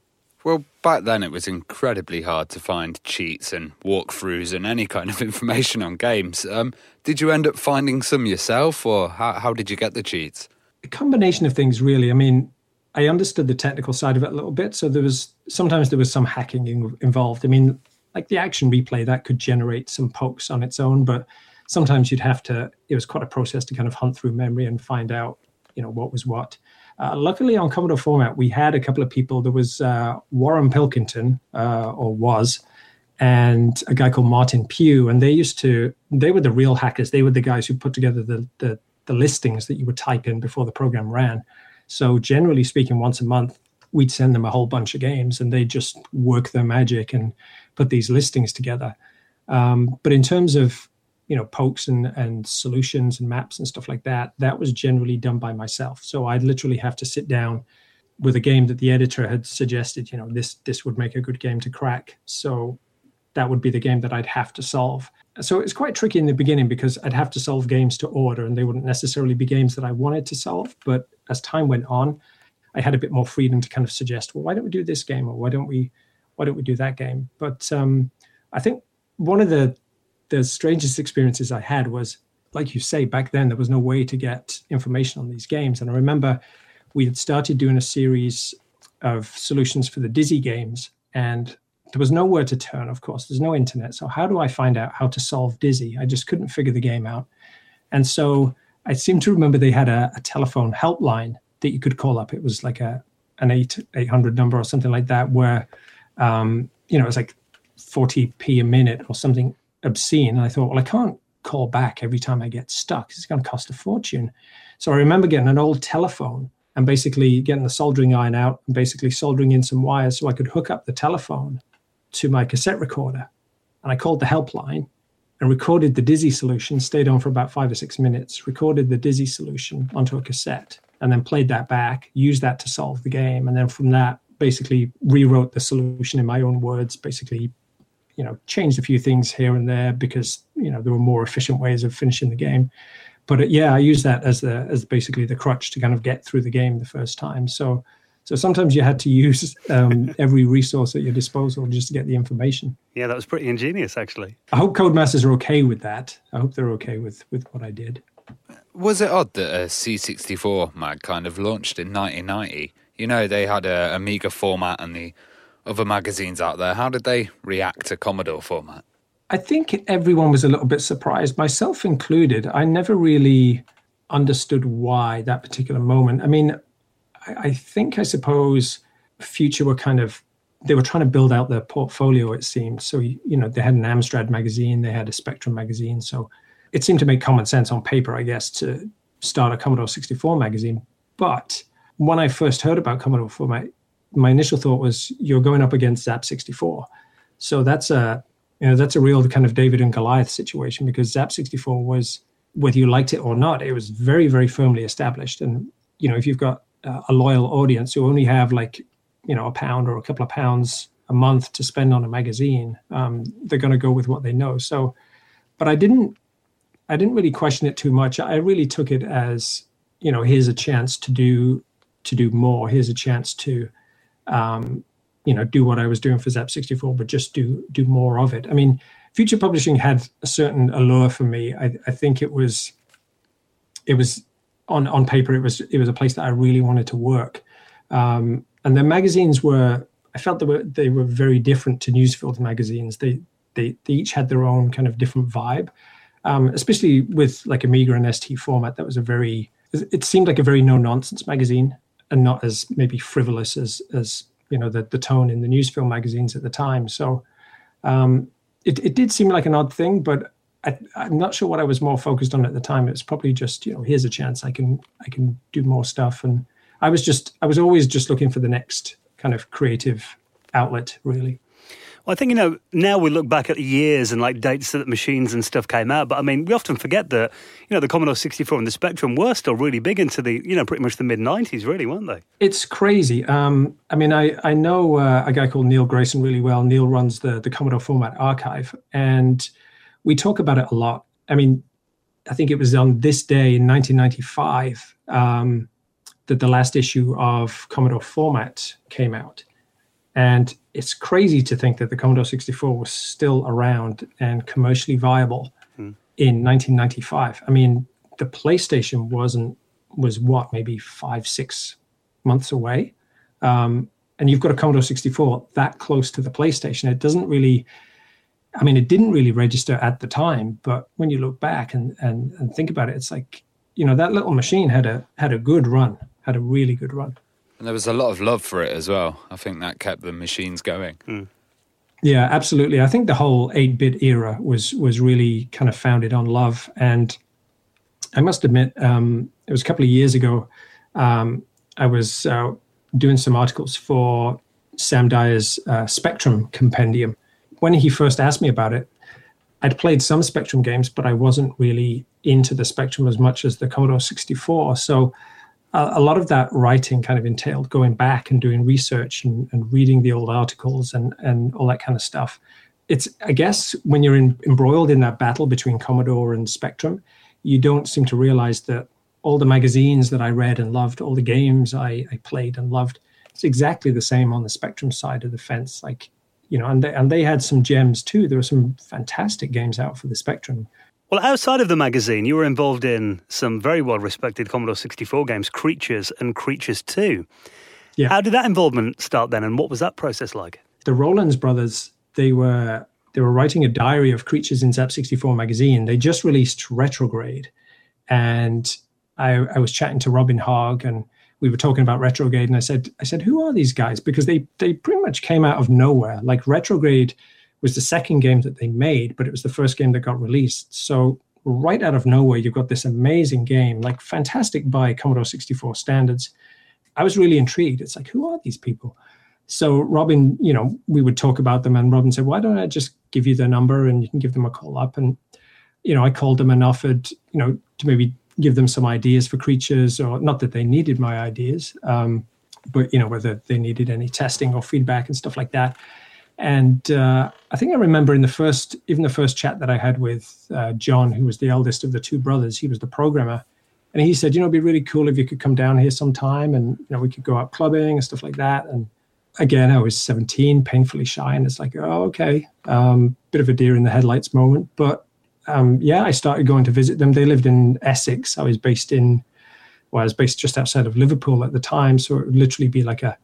Well, back then it was incredibly hard to find cheats and walkthroughs and any kind of information on games. Um, did you end up finding some yourself, or how, how did you get the cheats? A combination of things, really. I mean, I understood the technical side of it a little bit, so there was sometimes there was some hacking in, involved. I mean, like the action replay that could generate some pokes on its own but sometimes you'd have to it was quite a process to kind of hunt through memory and find out you know what was what. Uh, luckily on commodore format we had a couple of people. There was uh, warren pilkington uh, or was and a guy called martin pugh and they used to they were the real hackers. They were the guys who put together the, the, the listings that you would type in before the program ran so generally speaking once a month we'd send them a whole bunch of games and they just work their magic and put these listings together. Um, but in terms of you know pokes and, and solutions and maps and stuff like that, that was generally done by myself. So I'd literally have to sit down with a game that the editor had suggested. You know, this this would make a good game to crack. So that would be the game that I'd have to solve. So it's quite tricky in the beginning because I'd have to solve games to order, and they wouldn't necessarily be games that I wanted to solve. But as time went on, I had a bit more freedom to kind of suggest, well, why don't we do this game or why don't we why don't we do that game? But um, I think one of the the strangest experiences I had was, like you say, back then there was no way to get information on these games, and I remember we had started doing a series of solutions for the Dizzy games, and there was nowhere to turn. Of course, there's no internet, so how do I find out how to solve Dizzy? I just couldn't figure the game out, and so I seem to remember they had a, a telephone helpline that you could call up. It was like a an eight eight hundred number or something like that, where um, you know it was like forty p a minute or something obscene. And I thought, well, I can't call back every time I get stuck. It's going to cost a fortune. So I remember getting an old telephone and basically getting the soldering iron out and basically soldering in some wires so I could hook up the telephone to my cassette recorder. And I called the helpline and recorded the Dizzy solution, stayed on for about five or six minutes, recorded the Dizzy solution onto a cassette and then played that back, used that to solve the game, and then from that basically rewrote the solution in my own words. Basically, you know, changed a few things here and there because you know there were more efficient ways of finishing the game. But uh, yeah, I use that as the as basically the crutch to kind of get through the game the first time. So so sometimes you had to use um, every resource at your disposal just to get the information. Yeah, that was pretty ingenious, actually. I hope Codemasters are okay with that. I hope they're okay with with what I did. Was it odd that a C64 mag kind of launched in 1990? You know, they had a Amiga format and the other magazines out there. How did they react to Commodore format? I think everyone was a little bit surprised, myself included. I never really understood why that particular moment. I mean, I, think I suppose Future were kind of they were trying to build out their portfolio. It seemed so. You know, they had an Amstrad magazine, they had a Spectrum magazine, so it seemed to make common sense on paper, I guess, to start a Commodore 64 magazine. But when I first heard about Commodore Format, my my initial thought was you're going up against Zap 64. So that's a you know that's a real kind of David and Goliath situation because Zap 64 was whether you liked it or not, it was very very firmly established. And you know if you've got a loyal audience who only have like you know a pound or a couple of pounds a month to spend on a magazine um, they're going to go with what they know. So but i didn't i didn't really question it too much. I really took it as you know here's a chance to do to do more. Here's a chance to um, you know do what i was doing for zap 64 but just do do more of it. I mean future publishing had a certain allure for me. I, I think it was it was on on paper it was it was a place that I really wanted to work. Um, and the magazines were I felt they were they were very different to Newsfield magazines. They they they each had their own kind of different vibe. Um, especially with like Amiga and ST format, that was a very it seemed like a very no nonsense magazine and not as maybe frivolous as as you know the the tone in the Newsfield magazines at the time. So um, it it did seem like an odd thing, but I, am not sure what I was more focused on at the time. It was probably just, you know, here's a chance I can I can do more stuff. And I was just I was always just looking for the next kind of creative outlet, really. Well, I think, you know, now we look back at the years and like dates that machines and stuff came out. But I mean, we often forget that, you know, the Commodore 64 and the Spectrum were still really big into the, you know, pretty much the mid 90s, really, weren't they? It's crazy. Um, I mean, I, I know uh, a guy called Neil Grayson really well. Neil runs the, the Commodore Format Archive. And we talk about it a lot. I mean, I think it was on this day in 1995 um, that the last issue of Commodore Format came out. And it's crazy to think that the Commodore 64 was still around and commercially viable hmm. in 1995. I mean, the PlayStation wasn't, was what, maybe five, six months away. Um, and you've got a Commodore 64 that close to the PlayStation. It doesn't really I mean, it didn't really register at the time, but when you look back and, and, and think about it, it's like, you know, that little machine had a had a good run, had a really good run. And there was a lot of love for it as well. I think that kept the machines going. Mm. Yeah, absolutely. I think the whole 8-bit era was was really kind of founded on love. And I must admit, um, it was a couple of years ago. Um, I was uh, doing some articles for Sam Dyer's uh, Spectrum Compendium, when he first asked me about it, I'd played some Spectrum games, but I wasn't really into the Spectrum as much as the Commodore 64. So uh, a lot of that writing kind of entailed going back and doing research and, and, reading the old articles and, and all that kind of stuff. It's, I guess, when you're in, embroiled in that battle between Commodore and Spectrum, you don't seem to realize that all the magazines that I read and loved, all the games I, I played and loved, it's exactly the same on the Spectrum side of the fence. Like you know, and they, and they had some gems too. There were some fantastic games out for the Spectrum. Well, outside of the magazine, you were involved in some very well respected Commodore 64 games, Creatures and Creatures 2. Yeah. How did that involvement start then, and what was that process like? The Rowlands brothers, they were they were writing a diary of creatures in Zap 64 magazine. They just released Retrograde, and I, I was chatting to Robin Hogg, and we were talking about retrograde and i said i said who are these guys? Because they they pretty much came out of nowhere. Like retrograde was the second game that they made but it was the first game that got released. So right out of nowhere you've got this amazing game like fantastic by commodore 64 standards. I was really intrigued. It's like who are these people? So robin you know we would talk about them and robin said why don't i just give you their number and you can give them a call up? And you know i called them and offered you know to maybe give them some ideas for creatures, or not that they needed my ideas. Um, but you know whether they needed any testing or feedback and stuff like that. And uh, I think I remember in the first, even the first chat that I had with uh, John, who was the eldest of the two brothers, he was the programmer, and he said, you know, it'd be really cool if you could come down here sometime, and you know, we could go out clubbing and stuff like that. And again, I was 17, painfully shy, and it's like, oh, okay, um, bit of a deer in the headlights moment. But um, yeah, I started going to visit them. They lived in Essex. I was based in, well, I was based just outside of Liverpool at the time, so it would literally be like a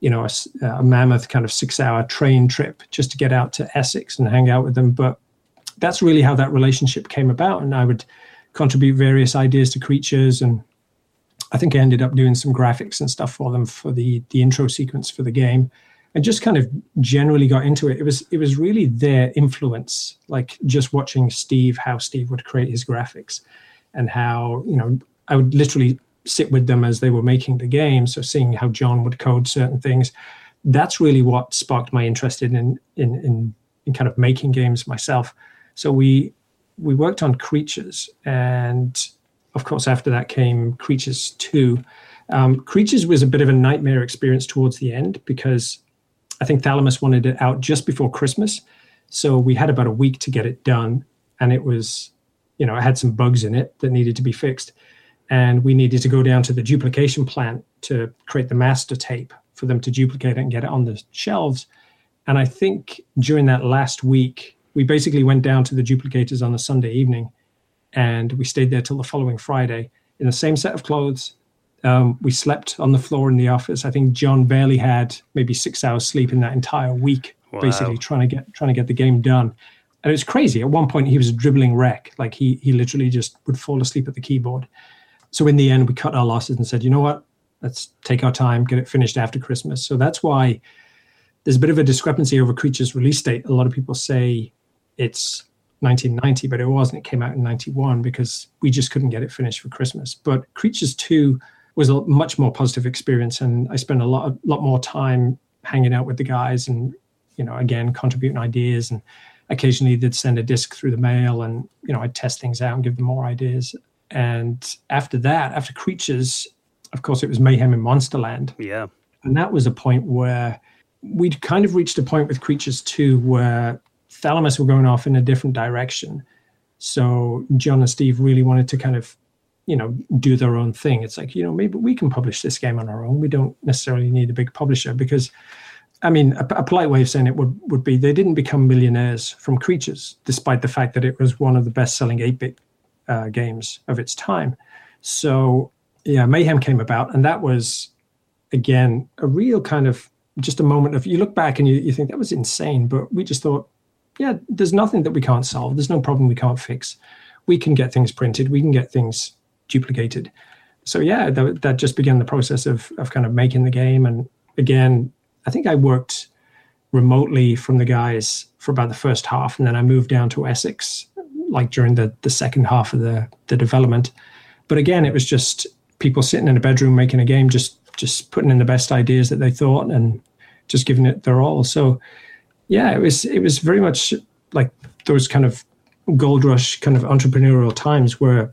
you know, a, a mammoth kind of six hour train trip just to get out to Essex and hang out with them. But that's really how that relationship came about. And I would contribute various ideas to creatures. And I think I ended up doing some graphics and stuff for them for the, the intro sequence for the game and just kind of generally got into it. It was, it was really their influence, like just watching Steve, how Steve would create his graphics and how, you know, I would literally sit with them as they were making the game. So seeing how John would code certain things, that's really what sparked my interest in in in, in kind of making games myself. So we we worked on Creatures, and of course after that came Creatures Two. Um, Creatures was a bit of a nightmare experience towards the end because I think Thalamus wanted it out just before Christmas, so we had about a week to get it done, and it was, you know, it had some bugs in it that needed to be fixed and we needed to go down to the duplication plant to create the master tape for them to duplicate it and get it on the shelves. And I think during that last week, we basically went down to the duplicators on a Sunday evening and we stayed there till the following Friday in the same set of clothes. Um, we slept on the floor in the office. I think John barely had maybe six hours sleep in that entire week, wow. basically trying to get trying to get the game done. And it was crazy. At one point, he was a dribbling wreck. Like he he literally just would fall asleep at the keyboard so in the end, we cut our losses and said, you know what, let's take our time, get it finished after Christmas. So that's why there's a bit of a discrepancy over Creature's release date. A lot of people say it's 1990, but it wasn't. It came out in 91 because we just couldn't get it finished for Christmas. But Creatures 2 was a much more positive experience, and I spent a lot, a lot more time hanging out with the guys, and you know, again, contributing ideas, and occasionally they'd send a disc through the mail, and you know, I'd test things out and give them more ideas. And after that, after Creatures, of course, it was Mayhem in Monsterland. Yeah. And that was a point where we'd kind of reached a point with Creatures 2 where Thalamus were going off in a different direction. So John and Steve really wanted to kind of, you know, do their own thing. It's like, you know, maybe we can publish this game on our own. We don't necessarily need a big publisher because, I mean, a, a polite way of saying it would, would be they didn't become millionaires from Creatures, despite the fact that it was one of the best selling 8 bit uh, games of its time. So yeah, Mayhem came about, and that was again a real kind of just a moment of you look back and you, you think that was insane, but we just thought, yeah, there's nothing that we can't solve. There's no problem we can't fix. We can get things printed. We can get things duplicated. So yeah, that, that just began the process of of kind of making the game. And again, I think I worked remotely from the guys for about the first half, and then I moved down to Essex like during the the second half of the the development. But again, it was just people sitting in a bedroom making a game, just just putting in the best ideas that they thought and just giving it their all. So yeah, it was it was very much like those kind of gold rush kind of entrepreneurial times where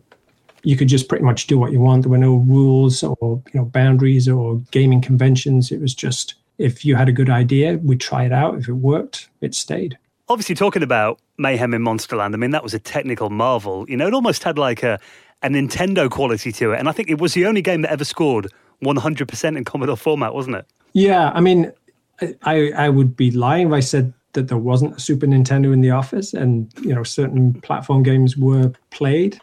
you could just pretty much do what you want. There were no rules or you know boundaries or gaming conventions. It was just if you had a good idea, we'd try it out. If it worked, it stayed obviously talking about Mayhem in Monsterland, I mean, that was a technical marvel. You know, it almost had like a, a Nintendo quality to it. And I think it was the only game that ever scored 100% in Commodore format, wasn't it? Yeah. I mean, I, I would be lying if I said that there wasn't a Super Nintendo in the office and, you know, certain platform games were played.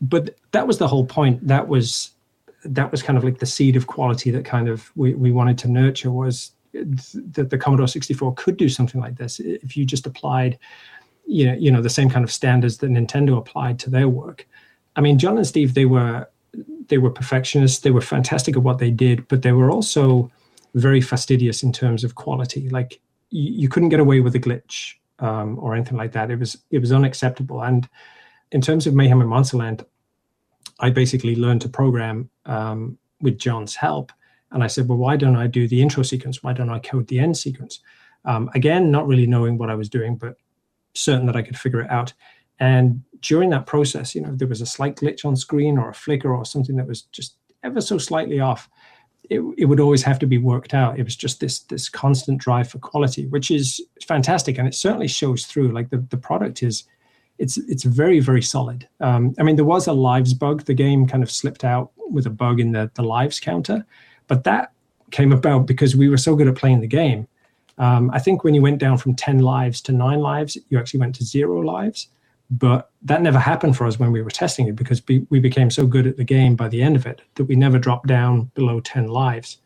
But that was the whole point. That was that was kind of like the seed of quality that kind of we, we wanted to nurture was that the Commodore 64 could do something like this if you just applied, you know, you know, the same kind of standards that Nintendo applied to their work. I mean, John and Steve, they were they were perfectionists. They were fantastic at what they did, but they were also very fastidious in terms of quality. Like you, you couldn't get away with a glitch um, or anything like that. It was it was unacceptable. And in terms of Mayhem in Monsterland, I basically learned to program um, with John's help and I said, well, why don't I do the intro sequence? Why don't I code the end sequence? Um, again, not really knowing what I was doing, but certain that I could figure it out. And during that process, you know, there was a slight glitch on screen or a flicker or something that was just ever so slightly off. it, it would always have to be worked out. It was just this this constant drive for quality, which is fantastic, and it certainly shows through. Like the the product is, it's it's very very solid. Um, I mean, there was a lives bug. The game kind of slipped out with a bug in the the lives counter, but that came about because we were so good at playing the game. Um, I think when you went down from ten lives to nine lives, you actually went to zero lives. But that never happened for us when we were testing it because we became so good at the game by the end of it that we never dropped down below 10 lives.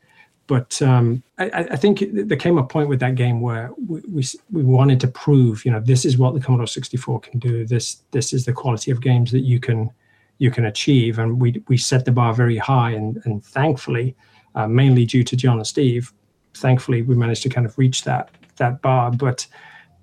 But um, I, I, think there came a point with that game where we, we, we, wanted to prove, you know, this is what the Commodore 64 can do. This this is the quality of games that you can you can achieve, and we we set the bar very high. And and thankfully, uh, mainly due to John and Steve, thankfully we managed to kind of reach that that bar. But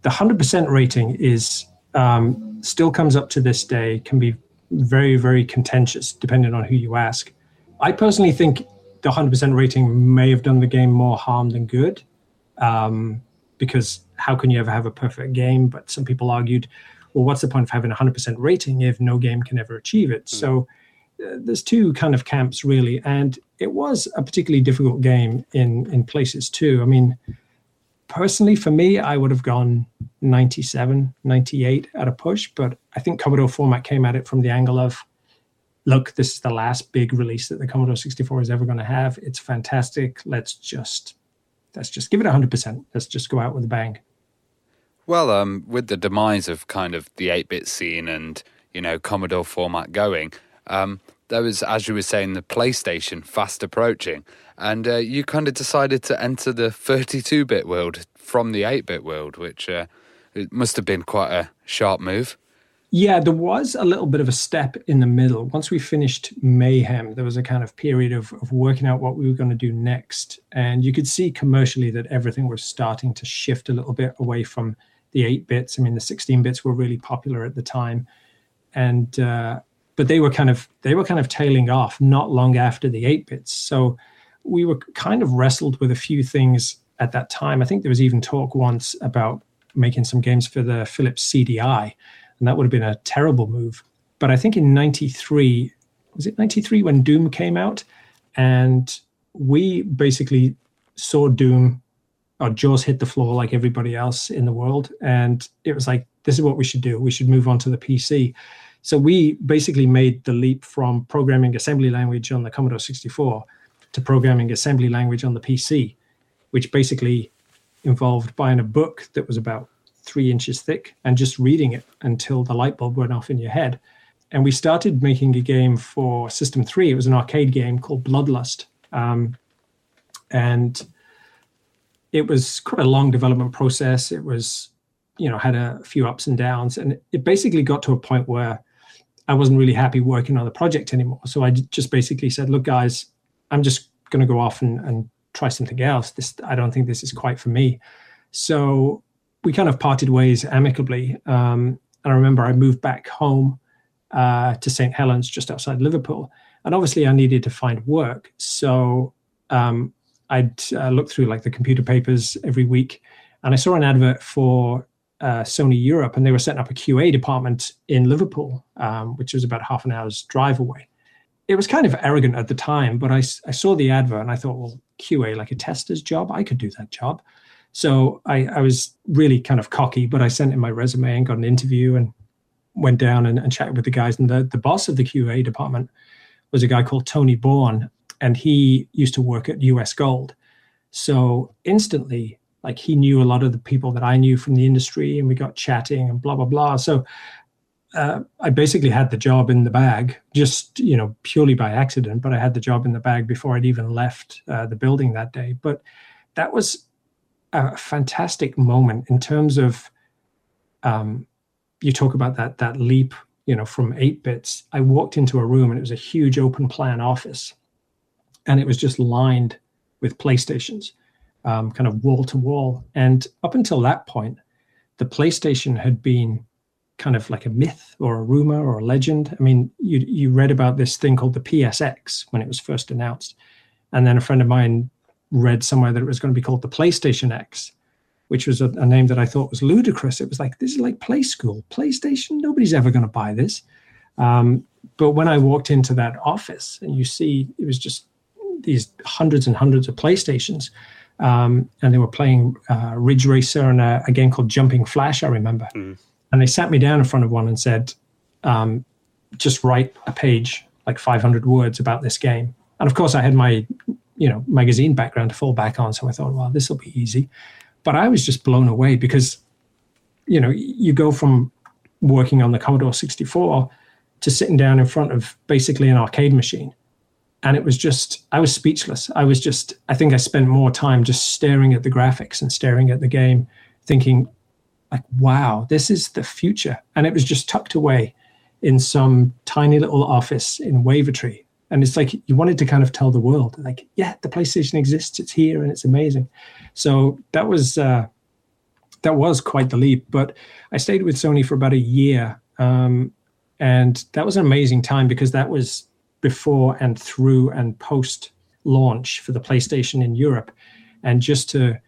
the 100% rating is um, still comes up to this day, can be very, very contentious depending on who you ask. I personally think the 100% rating may have done the game more harm than good um, because how can you ever have a perfect game? But some people argued, well, what's the point of having a 100% rating if no game can ever achieve it? Mm. So uh, there's two kind of camps really. And it was a particularly difficult game in, in places too. I mean, personally, for me, I would have gone 97, 98 at a push, but I think Commodore format came at it from the angle of look, this is the last big release that the Commodore 64 is ever going to have. It's fantastic. Let's just let's just give it 100%. Let's just go out with a bang. Well, um, with the demise of kind of the 8-bit scene and, you know, Commodore format going, um, there was, as you were saying, the PlayStation fast approaching and uh, you kind of decided to enter the 32 bit world from the 8 bit world, which uh, it must have been quite a sharp move. Yeah, there was a little bit of a step in the middle. Once we finished Mayhem, there was a kind of period of, of working out what we were going to do next. And you could see commercially that everything was starting to shift a little bit away from the 8 bits. I mean, the 16 bits were really popular at the time. And, uh, but they were kind of they were kind of tailing off not long after the 8 bits. So we were kind of wrestled with a few things at that time. I think there was even talk once about making some games for the Philips CDI, and that would have been a terrible move. But I think in 93, was it 93 when Doom came out? And we basically saw Doom, our jaws hit the floor like everybody else in the world. And it was like, this is what we should do. We should move on to the PC. So we basically made the leap from programming assembly language on the Commodore 64 to programming assembly language on the PC, which basically involved buying a book that was about three inches thick and just reading it until the light bulb went off in your head. And we started making a game for System 3. It was an arcade game called Bloodlust. Um, and it was quite a long development process. It was, you know, had a few ups and downs. And it basically got to a point where I wasn't really happy working on the project anymore. So I just basically said, look, guys, I'm just going to go off and, and try something else. This I don't think this is quite for me. So we kind of parted ways amicably. Um, and I remember I moved back home uh, to St. Helens, just outside Liverpool, and obviously I needed to find work. So um, I'd uh, look through like the computer papers every week, and I saw an advert for uh, Sony Europe, and they were setting up a QA department in Liverpool, um, which was about half an hour's drive away it was kind of arrogant at the time, but I, I saw the advert and I thought, well, QA, like a tester's job, I could do that job. So I, I was really kind of cocky, but I sent in my resume and got an interview and went down and, and chatted with the guys. And the, the boss of the QA department was a guy called Tony Bourne, and he used to work at US Gold. So instantly, like he knew a lot of the people that I knew from the industry, and we got chatting and blah blah blah. So uh, I basically had the job in the bag, just you know purely by accident. But I had the job in the bag before I'd even left uh, the building that day. But that was a fantastic moment in terms of um, you talk about that that leap, you know, from eight bits. I walked into a room and it was a huge open plan office, and it was just lined with PlayStations, um, kind of wall to wall. And up until that point, the PlayStation had been kind of like a myth or a rumor or a legend. I mean, you you read about this thing called the PSX when it was first announced, and then a friend of mine read somewhere that it was going to be called the PlayStation X, which was a, a name that I thought was ludicrous. It was like this is like play school, PlayStation. Nobody's ever going to buy this. Um, but when I walked into that office and you see it was just these hundreds and hundreds of PlayStations, um, and they were playing uh, Ridge Racer and a, a, game called Jumping Flash. I remember, mm. and they sat me down in front of one and said, um, "Just write a page, like 500 words about this game." And of course, I had my you know magazine background to fall back on, so I thought, "Well, this will be easy." But I was just blown away because, you know, you go from working on the Commodore 64 to sitting down in front of basically an arcade machine. And it was just, I was speechless. I was just, I think I spent more time just staring at the graphics and staring at the game, thinking, like, wow, this is the future. And it was just tucked away in some tiny little office in Wavertree. And it's like you wanted to kind of tell the world, like, yeah, the PlayStation exists, it's here, and it's amazing. So that was uh, that was quite the leap. But I stayed with Sony for about a year, um, and that was an amazing time because that was before and through and post launch for the PlayStation in Europe, and just to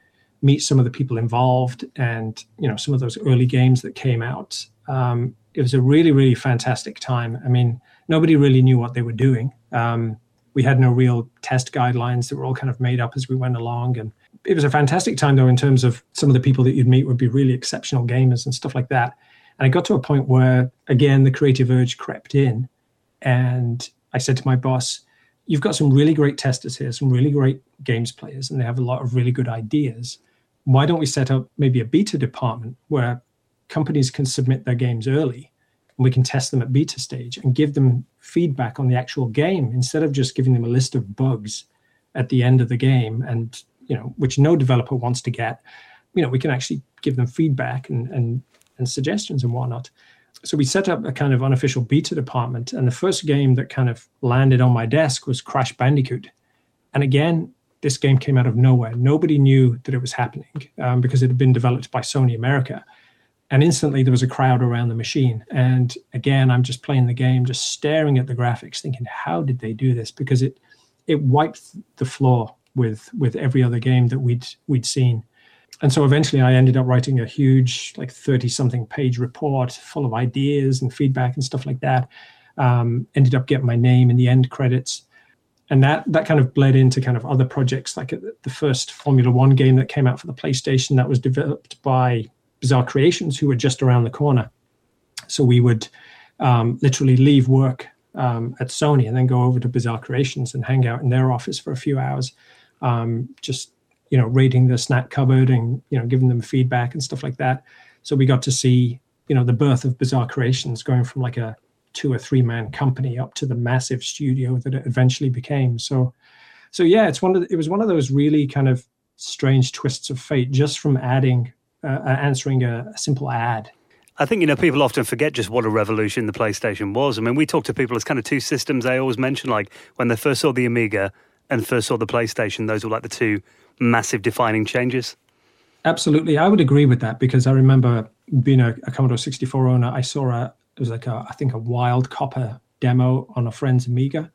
meet some of the people involved and you know some of those early games that came out. Um, it was a really really fantastic time. I mean, nobody really knew what they were doing. Um, we had no real test guidelines that were all kind of made up as we went along, and it was a fantastic time though in terms of some of the people that you'd meet would be really exceptional gamers and stuff like that. And I got to a point where again the creative urge crept in, and I said to my boss, "You've got some really great testers here, some really great games players, and they have a lot of really good ideas. Why don't we set up maybe a beta department where companies can submit their games early?" And we can test them at beta stage and give them feedback on the actual game instead of just giving them a list of bugs at the end of the game and you know, which no developer wants to get, you know, we can actually give them feedback and and and suggestions and whatnot. So we set up a kind of unofficial beta department, and the first game that kind of landed on my desk was Crash Bandicoot. And again, this game came out of nowhere. Nobody knew that it was happening um, because it had been developed by Sony America. And instantly there was a crowd around the machine. And again, I'm just playing the game, just staring at the graphics, thinking, how did they do this? Because it it wiped the floor with with every other game that we'd we'd seen. And so eventually I ended up writing a huge, like 30 something page report full of ideas and feedback and stuff like that. Um, ended up getting my name in the end credits. And that that kind of bled into kind of other projects, like the first Formula One game that came out for the PlayStation that was developed by Bizarre Creations, who were just around the corner. So we would um, literally leave work um, at Sony and then go over to Bizarre Creations and hang out in their office for a few hours um, just you know rating the snack cupboard and you know giving them feedback and stuff like that. So we got to see you know the birth of Bizarre Creations going from like a two or three man company up to the massive studio that it eventually became. So so yeah, it's one of the, it was one of those really kind of strange twists of fate just from adding uh, uh answering a, a simple ad I think, you know, people often forget just what a revolution the PlayStation was. I mean, we talk to people as kind of two systems they always mention, like when they first saw the Amiga and first saw the PlayStation, those were like the two massive defining changes. Absolutely, I would agree with that because I remember being a, a Commodore 64 owner. I saw a it was like a I think a wild copper demo on a friend's Amiga.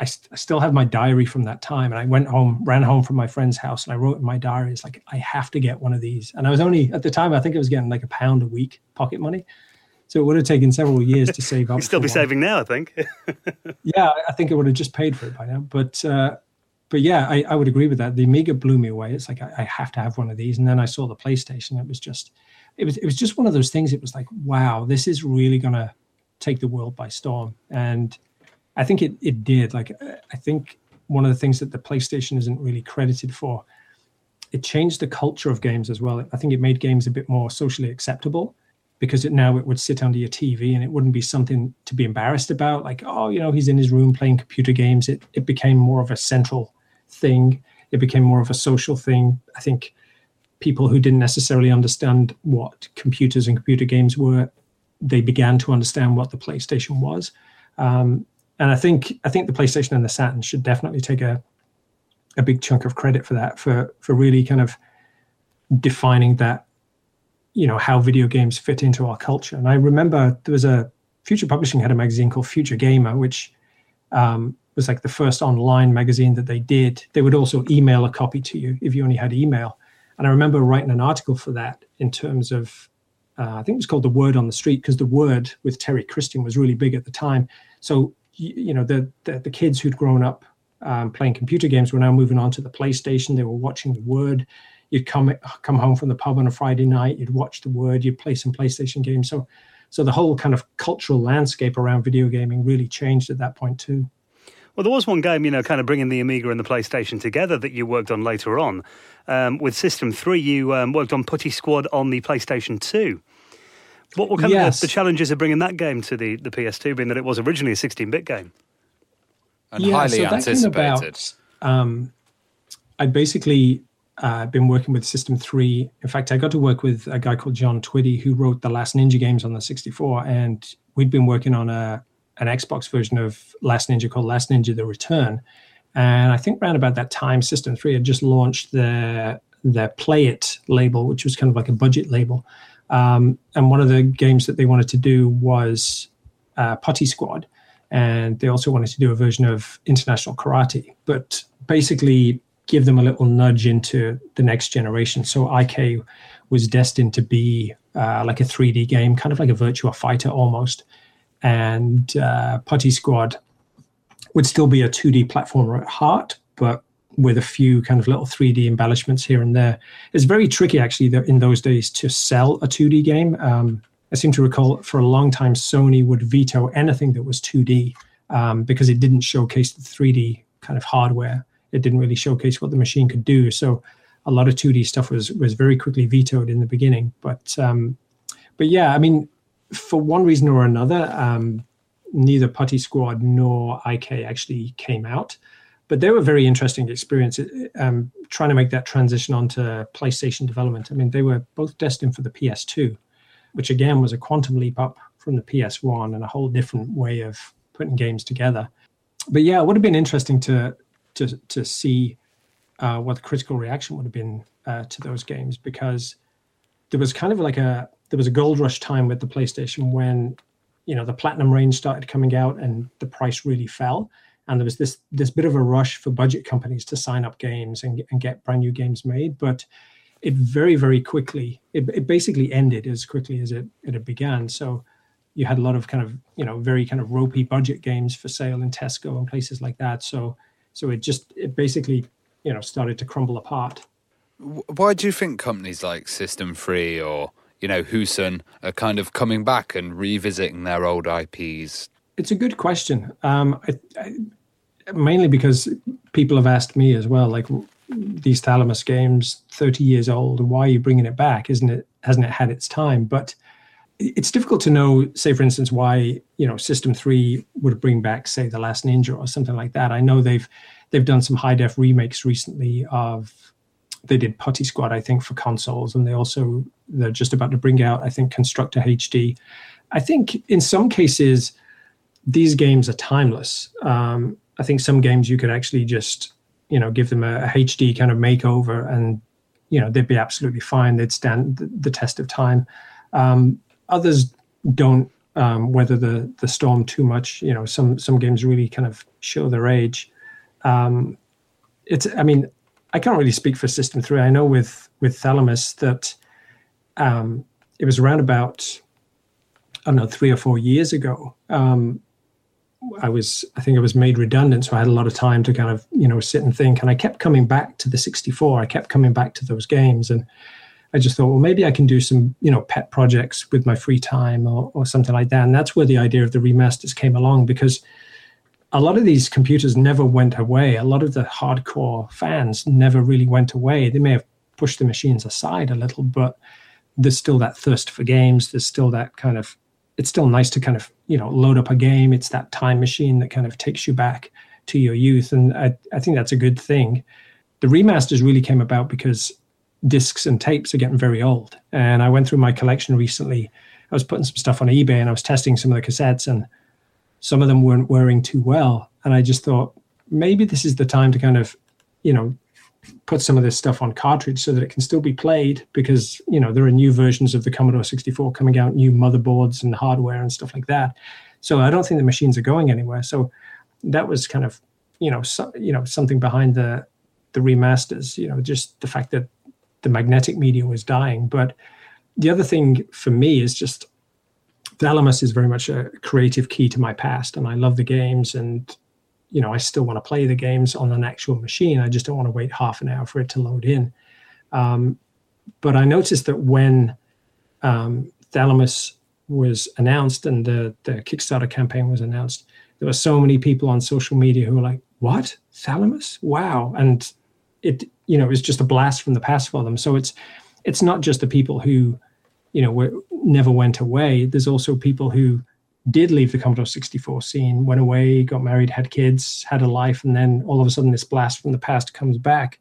I, st- I, still have my diary from that time, and I went home, ran home from my friend's house, and I wrote in my diary, "It's like I have to get one of these." And I was only at the time, I think I was getting like a pound a week pocket money, so it would have taken several years to save up. You'd still be one. saving now, I think. yeah, I think it would have just paid for it by now. But uh, but yeah, I, I would agree with that. The Amiga blew me away. It's like I, I, have to have one of these. And then I saw the PlayStation. It was just, it was it was just one of those things. It was like, wow, this is really gonna take the world by storm. And I think it it did. Like I think one of the things that the PlayStation isn't really credited for, it changed the culture of games as well. I think it made games a bit more socially acceptable because it now it would sit under your TV and it wouldn't be something to be embarrassed about. Like, oh, you know, he's in his room playing computer games. It it became more of a central thing. It became more of a social thing. I think people who didn't necessarily understand what computers and computer games were, they began to understand what the PlayStation was. Um, and I think I think the PlayStation and the Saturn should definitely take a a big chunk of credit for that for for really kind of defining that you know how video games fit into our culture. And I remember there was a Future Publishing had a magazine called Future Gamer, which um, was like the first online magazine that they did. They would also email a copy to you if you only had email. And I remember writing an article for that in terms of, uh, I think it was called The Word on the Street, because The Word with Terry Christian was really big at the time. So, you, know, the, the, the kids who'd grown up um, playing computer games were now moving on to the PlayStation. They were watching the Word. You'd come come home from the pub on a Friday night. You'd watch the Word. You'd play some PlayStation games. So, so the whole kind of cultural landscape around video gaming really changed at that point too. Well, there was one game, you know, kind of bringing the Amiga and the PlayStation together that you worked on later on. Um, with System 3, you um, worked on Putty Squad on the PlayStation 2. What were kind yes. of the, the, challenges of bringing that game to the, the PS2, being that it was originally a 16 bit game? And yeah, highly so anticipated. About, um, I'd basically uh, been working with System 3. In fact, I got to work with a guy called John Twiddy who wrote the last Ninja games on the 64. And we'd been working on a an Xbox version of Last Ninja called Last Ninja: The Return, and I think around about that time, System Three had just launched their their Play It label, which was kind of like a budget label. Um, and one of the games that they wanted to do was uh, Putty Squad, and they also wanted to do a version of International Karate, but basically give them a little nudge into the next generation. So IK was destined to be uh, like a 3D game, kind of like a Virtua Fighter almost. And uh, Putty Squad would still be a 2D platformer at heart, but with a few kind of little 3D embellishments here and there. It's very tricky, actually, in those days to sell a 2D game. Um, I seem to recall for a long time Sony would veto anything that was 2D um, because it didn't showcase the 3D kind of hardware. It didn't really showcase what the machine could do. So a lot of 2D stuff was was very quickly vetoed in the beginning. But um, but yeah, I mean, for one reason or another, um, neither Putty Squad nor IK actually came out. But they were very interesting experience um, trying to make that transition onto PlayStation development. I mean, they were both destined for the PS2, which again was a quantum leap up from the PS1 and a whole different way of putting games together. But yeah, it would have been interesting to to to see uh, what the critical reaction would have been uh, to those games because there was kind of like a there was a gold rush time with the PlayStation when you know the platinum range started coming out and the price really fell and there was this this bit of a rush for budget companies to sign up games and, and get brand new games made but it very very quickly it, it basically ended as quickly as it, it had began. So you had a lot of kind of you know very kind of ropey budget games for sale in tesco and places like that. So so it just it basically you know started to crumble apart. Why do you think companies like System Three or you know, Hewson are kind of coming back and revisiting their old IPs? It's a good question. Um, I, I, mainly because people have asked me as well, like these Thalamus games, thirty years old, why are you bringing it back? Isn't it? Hasn't it had its time? But it's difficult to know, say, for instance, why you know System Three would bring back, say, The Last Ninja or something like that. I know they've they've done some high def remakes recently of they did Putty Squad, I think, for consoles, and they also they're just about to bring out, I think, Constructor HD. I think in some cases these games are timeless. Um, I think some games you could actually just you know give them a, a, HD kind of makeover, and you know they'd be absolutely fine. They'd stand the, the test of time. Um, others don't um, weather the the storm too much. You know, some some games really kind of show their age. Um, it's I mean I can't really speak for System Three. I know with with Thalamus that um, it was around about I don't know three or four years ago. Um, I was I think I was made redundant, so I had a lot of time to kind of you know sit and think. And I kept coming back to the 64. I kept coming back to those games, and I just thought, well, maybe I can do some you know pet projects with my free time or, or something like that. And that's where the idea of the remasters came along because a lot of these computers never went away. A lot of the hardcore fans never really went away. They may have pushed the machines aside a little, but there's still that thirst for games. There's still that kind of, it's still nice to kind of, you know, load up a game. It's that time machine that kind of takes you back to your youth. And I, I think that's a good thing. The remasters really came about because discs and tapes are getting very old. And I went through my collection recently. I was putting some stuff on eBay and I was testing some of the cassettes and some of them weren't wearing too well. And I just thought maybe this is the time to kind of, you know, put some of this stuff on cartridge so that it can still be played because, you know, there are new versions of the Commodore 64 coming out, new motherboards and hardware and stuff like that. So I don't think the machines are going anywhere. So that was kind of, you know, so, you know, something behind the the remasters, you know, just the fact that the magnetic media was dying. But the other thing for me is just Thalamus is very much a creative key to my past, and I love the games. And you know, I still want to play the games on an actual machine. I just don't want to wait half an hour for it to load in. Um, but I noticed that when um, Thalamus was announced and the, the Kickstarter campaign was announced, there were so many people on social media who were like, "What Thalamus? Wow!" And it, you know, it was just a blast from the past for them. So it's it's not just the people who, you know, were, never went away. There's also people who did leave the Commodore 64 scene, went away, got married, had kids, had a life, and then all of a sudden this blast from the past comes back.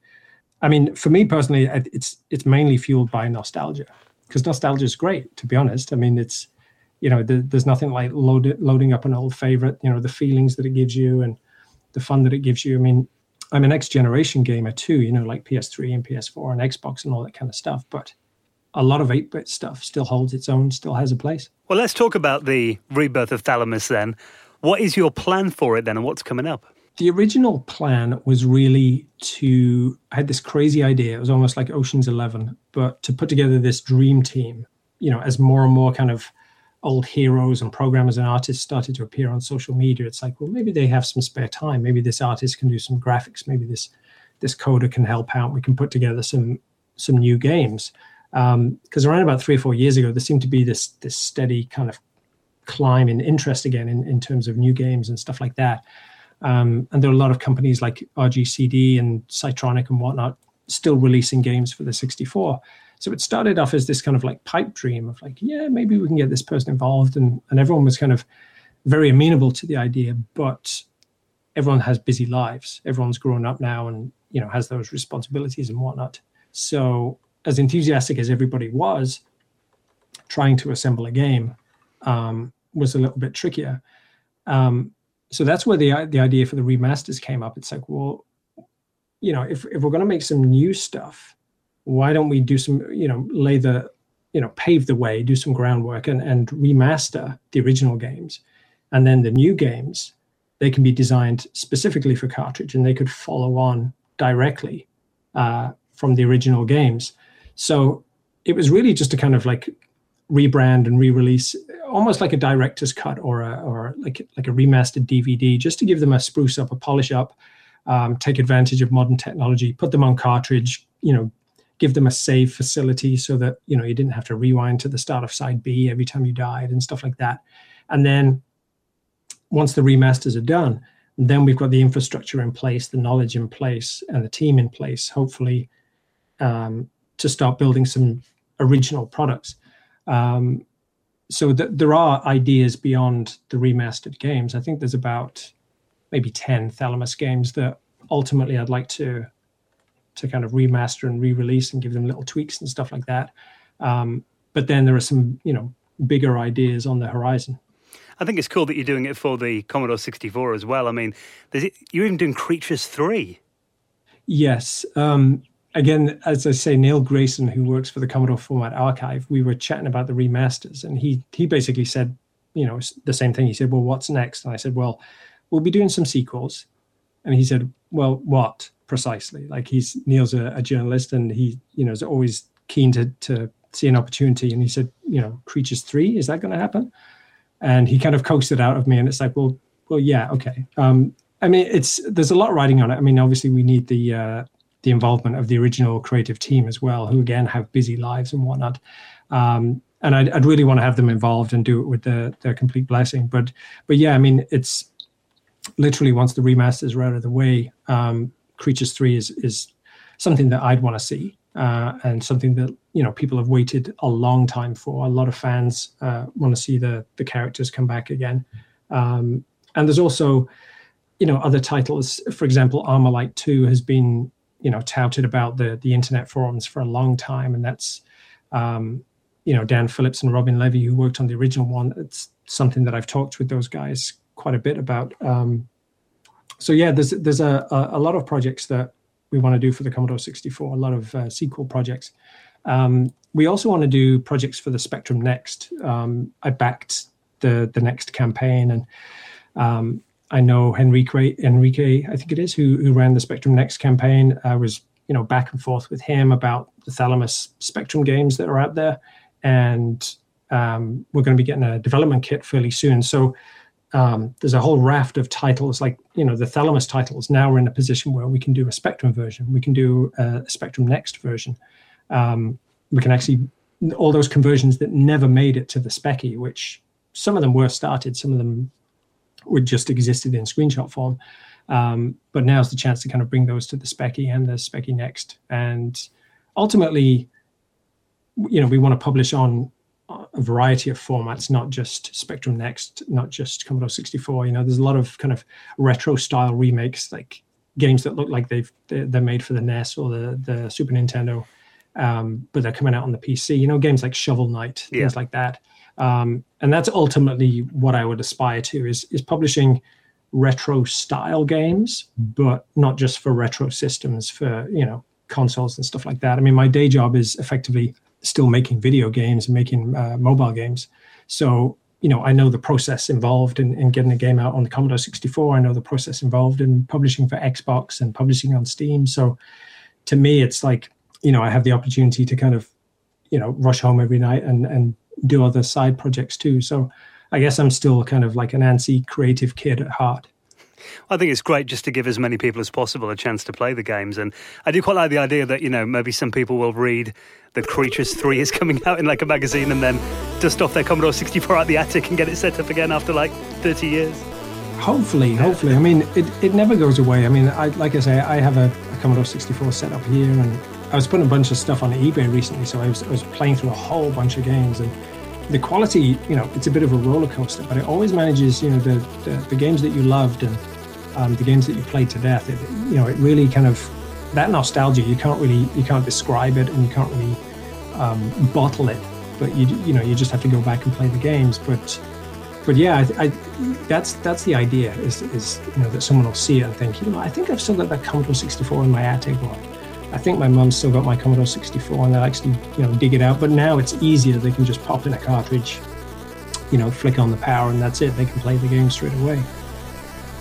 I mean, for me personally, it's it's mainly fueled by nostalgia because nostalgia is great. To be honest, I mean, it's you know, the, there's nothing like load, loading up an old favorite. You know, the feelings that it gives you and the fun that it gives you. I mean, I'm an next generation gamer too. You know, like PS3 and PS4 and Xbox and all that kind of stuff, but a lot of 8 bit stuff still holds its own, still has a place. Well, let's talk about the rebirth of Thalamus then. What is your plan for it then, and what's coming up? The original plan was really to, I had this crazy idea. It was almost like Ocean's 11, but to put together this dream team, you know, as more and more kind of old heroes and programmers and artists started to appear on social media, it's like, well, maybe they have some spare time. Maybe this artist can do some graphics. Maybe this this coder can help out. We can put together some some new games because um, around about three or four years ago, there seemed to be this this steady kind of climb in interest again in, in terms of new games and stuff like that. Um, and there are a lot of companies like RGCD and Psytronik and whatnot still releasing games for the 64. So it started off as this kind of like pipe dream of like, yeah, maybe we can get this person involved, and and everyone was kind of very amenable to the idea, but everyone has busy lives. Everyone's grown up now, and you know has those responsibilities and whatnot. So as enthusiastic as everybody was, trying to assemble a game um, was a little bit trickier. Um, so that's where the the idea for the remasters came up. It's like, well, you know, if if we're going to make some new stuff, why don't we do some, you know, lay the, you know, pave the way, do some groundwork, and and remaster the original games, and then the new games, they can be designed specifically for cartridge, and they could follow on directly uh, from the original games. So it was really just a kind of like rebrand and re-release, almost like a director's cut or a or like like a remastered DVD, just to give them a spruce up, a polish up, um, take advantage of modern technology, put them on cartridge, you know, give them a save facility so that you know you didn't have to rewind to the start of side B every time you died and stuff like that. And then once the remasters are done, then we've got the infrastructure in place, the knowledge in place, and the team in place. Hopefully, um, to start building some original products. Um, so th- there are ideas beyond the remastered games. I think there's about maybe 10 Thalamus games that ultimately I'd like to to kind of remaster and re-release and give them little tweaks and stuff like that. Um, but then there are some, you know, bigger ideas on the horizon. I think it's cool that you're doing it for the Commodore 64 as well. I mean, you're even doing Creatures 3. Yes. Um, again, as I say, Neil Grayson, who works for the Commodore Format Archive, we were chatting about the remasters, and he he basically said, you know, the same thing. He said, "Well, what's next?" And I said, "Well, we'll be doing some sequels." And he said, "Well, what precisely?" Like he's Neil's a, a journalist, and he, you know, is always keen to to see an opportunity. And he said, "You know, Creatures Three is that going to happen?" And he kind of coaxed it out of me, and it's like, "Well, well, yeah, okay." Um, I mean, it's there's a lot riding on it. I mean, obviously, we need the uh, the involvement of the original creative team as well, who again have busy lives and whatnot. Um, and I'd, I'd, really want to have them involved and do it with the, their complete blessing. But but yeah, I mean, it's literally once the remasters are out of the way, um, Creatures Three is is something that I'd want to see. Uh, and something that you know people have waited a long time for. A lot of fans uh, want to see the the characters come back again. Um, and there's also, you know, other titles. For example, Armalyte Two has been you know touted about the the internet forums for a long time, and that's um, you know Dan Phillips and Robin Levy who worked on the original one. It's something that I've talked with those guys quite a bit about. Um, so yeah, there's there's a, a, lot of projects that we want to do for the Commodore 64. A lot of uh, sequel projects. Um, we also want to do projects for the Spectrum Next. Um, I backed the the next campaign, and um, I know Enrique, Enrique, I think it is, who, who ran the Spectrum Next campaign. I was, you know, back and forth with him about the Thalamus Spectrum games that are out there, and um, we're going to be getting a development kit fairly soon. So um, there's a whole raft of titles like you know the Thalamus titles. Now we're in a position where we can do a Spectrum version, we can do a Spectrum Next version. Um, we can actually all those conversions that never made it to the Speccy, which some of them were started, some of them would just existed in screenshot form. Um, but now's the chance to kind of bring those to the Speccy and the Speccy Next, and ultimately, you know, we want to publish on a variety of formats, not just Spectrum Next, not just Commodore 64. You know, there's a lot of kind of retro style remakes, like games that look like they've they're made for the NES or the the Super Nintendo, um, but they're coming out on the PC. You know, games like Shovel Knight, yeah. things like that. Um, and that's ultimately what I would aspire to is is publishing retro style games, but not just for retro systems, for you know consoles and stuff like that. I mean, my day job is effectively still making video games and making uh, mobile games. So, you know, I know the process involved in, in getting a game out on the Commodore 64. I know the process involved in publishing for Xbox and publishing on Steam. So, to me, it's like, you know, I have the opportunity to kind of, you know, rush home every night and and do other side projects too. So, I guess I'm still kind of like an antsy creative kid at heart. I think it's great just to give as many people as possible a chance to play the games. And I do quite like the idea that, you know, maybe some people will read that Creatures 3 is coming out in like a magazine and then dust off their Commodore 64 out the attic and get it set up again after like 30 years. Hopefully, hopefully. I mean, it, it never goes away. I mean, I, like I say, I have a, a Commodore 64 set up here and I was putting a bunch of stuff on eBay recently. So I was, I was playing through a whole bunch of games and the quality, you know, it's a bit of a roller coaster, but it always manages, you know, the, the, the games that you loved and um, the games that you played to death. It, you know, it really kind of that nostalgia. You can't really you can't describe it, and you can't really um, bottle it. But you you know you just have to go back and play the games. But but yeah, I, I, that's that's the idea is is you know that someone will see it and think you know I think I've still got that Commodore 64 in my attic I think my mum's still got my Commodore 64 and they'll actually you know dig it out. But now it's easier; they can just pop in a cartridge, you know, flick on the power, and that's it. They can play the game straight away.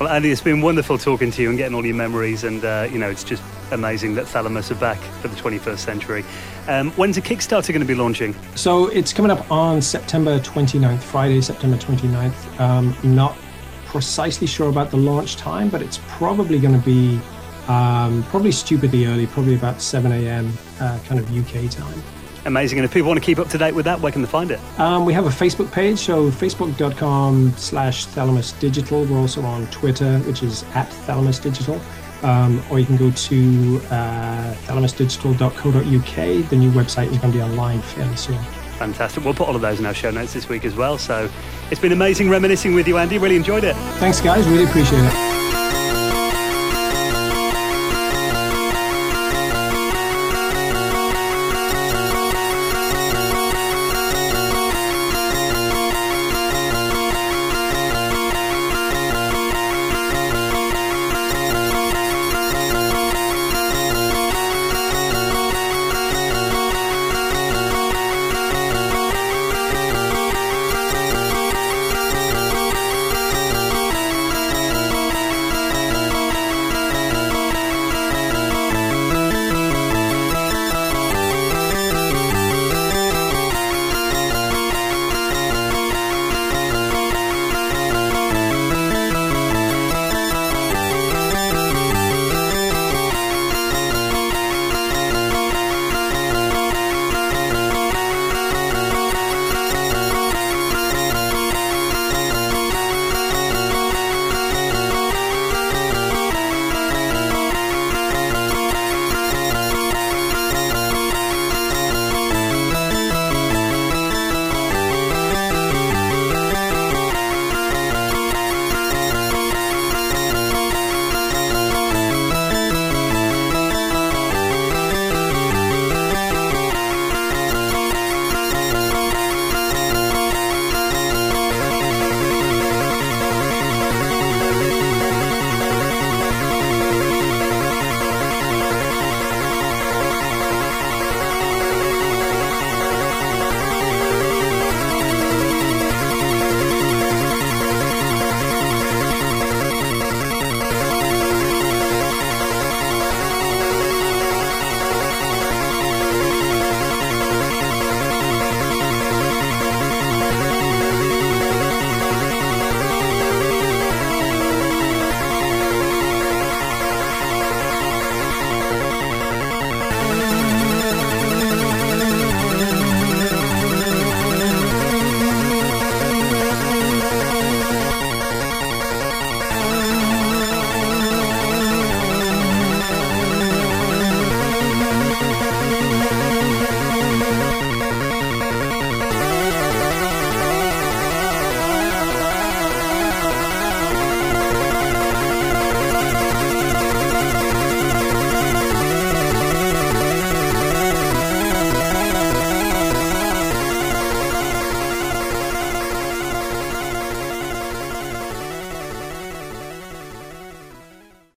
Well, Andy, it's been wonderful talking to you and getting all your memories. And, uh, you know, it's just amazing that Thalamus are back for the 21st century. Um, when's the Kickstarter going to be launching? So it's coming up on September 29th, Friday, September 29th. Um, not precisely sure about the launch time, but it's probably going to be um, probably stupidly early, probably about 7 a.m. Uh, kind of UK time. Amazing. And if people want to keep up to date with that, where can they find it? Um, we have a Facebook page, so facebook.com slash thalamus digital. We're also on Twitter, which is at thalamus digital. Um, or you can go to uh, thalamusdigital.co.uk. The new website is going to be online fairly soon. Fantastic. We'll put all of those in our show notes this week as well. So it's been amazing reminiscing with you, Andy. Really enjoyed it. Thanks, guys. Really appreciate it.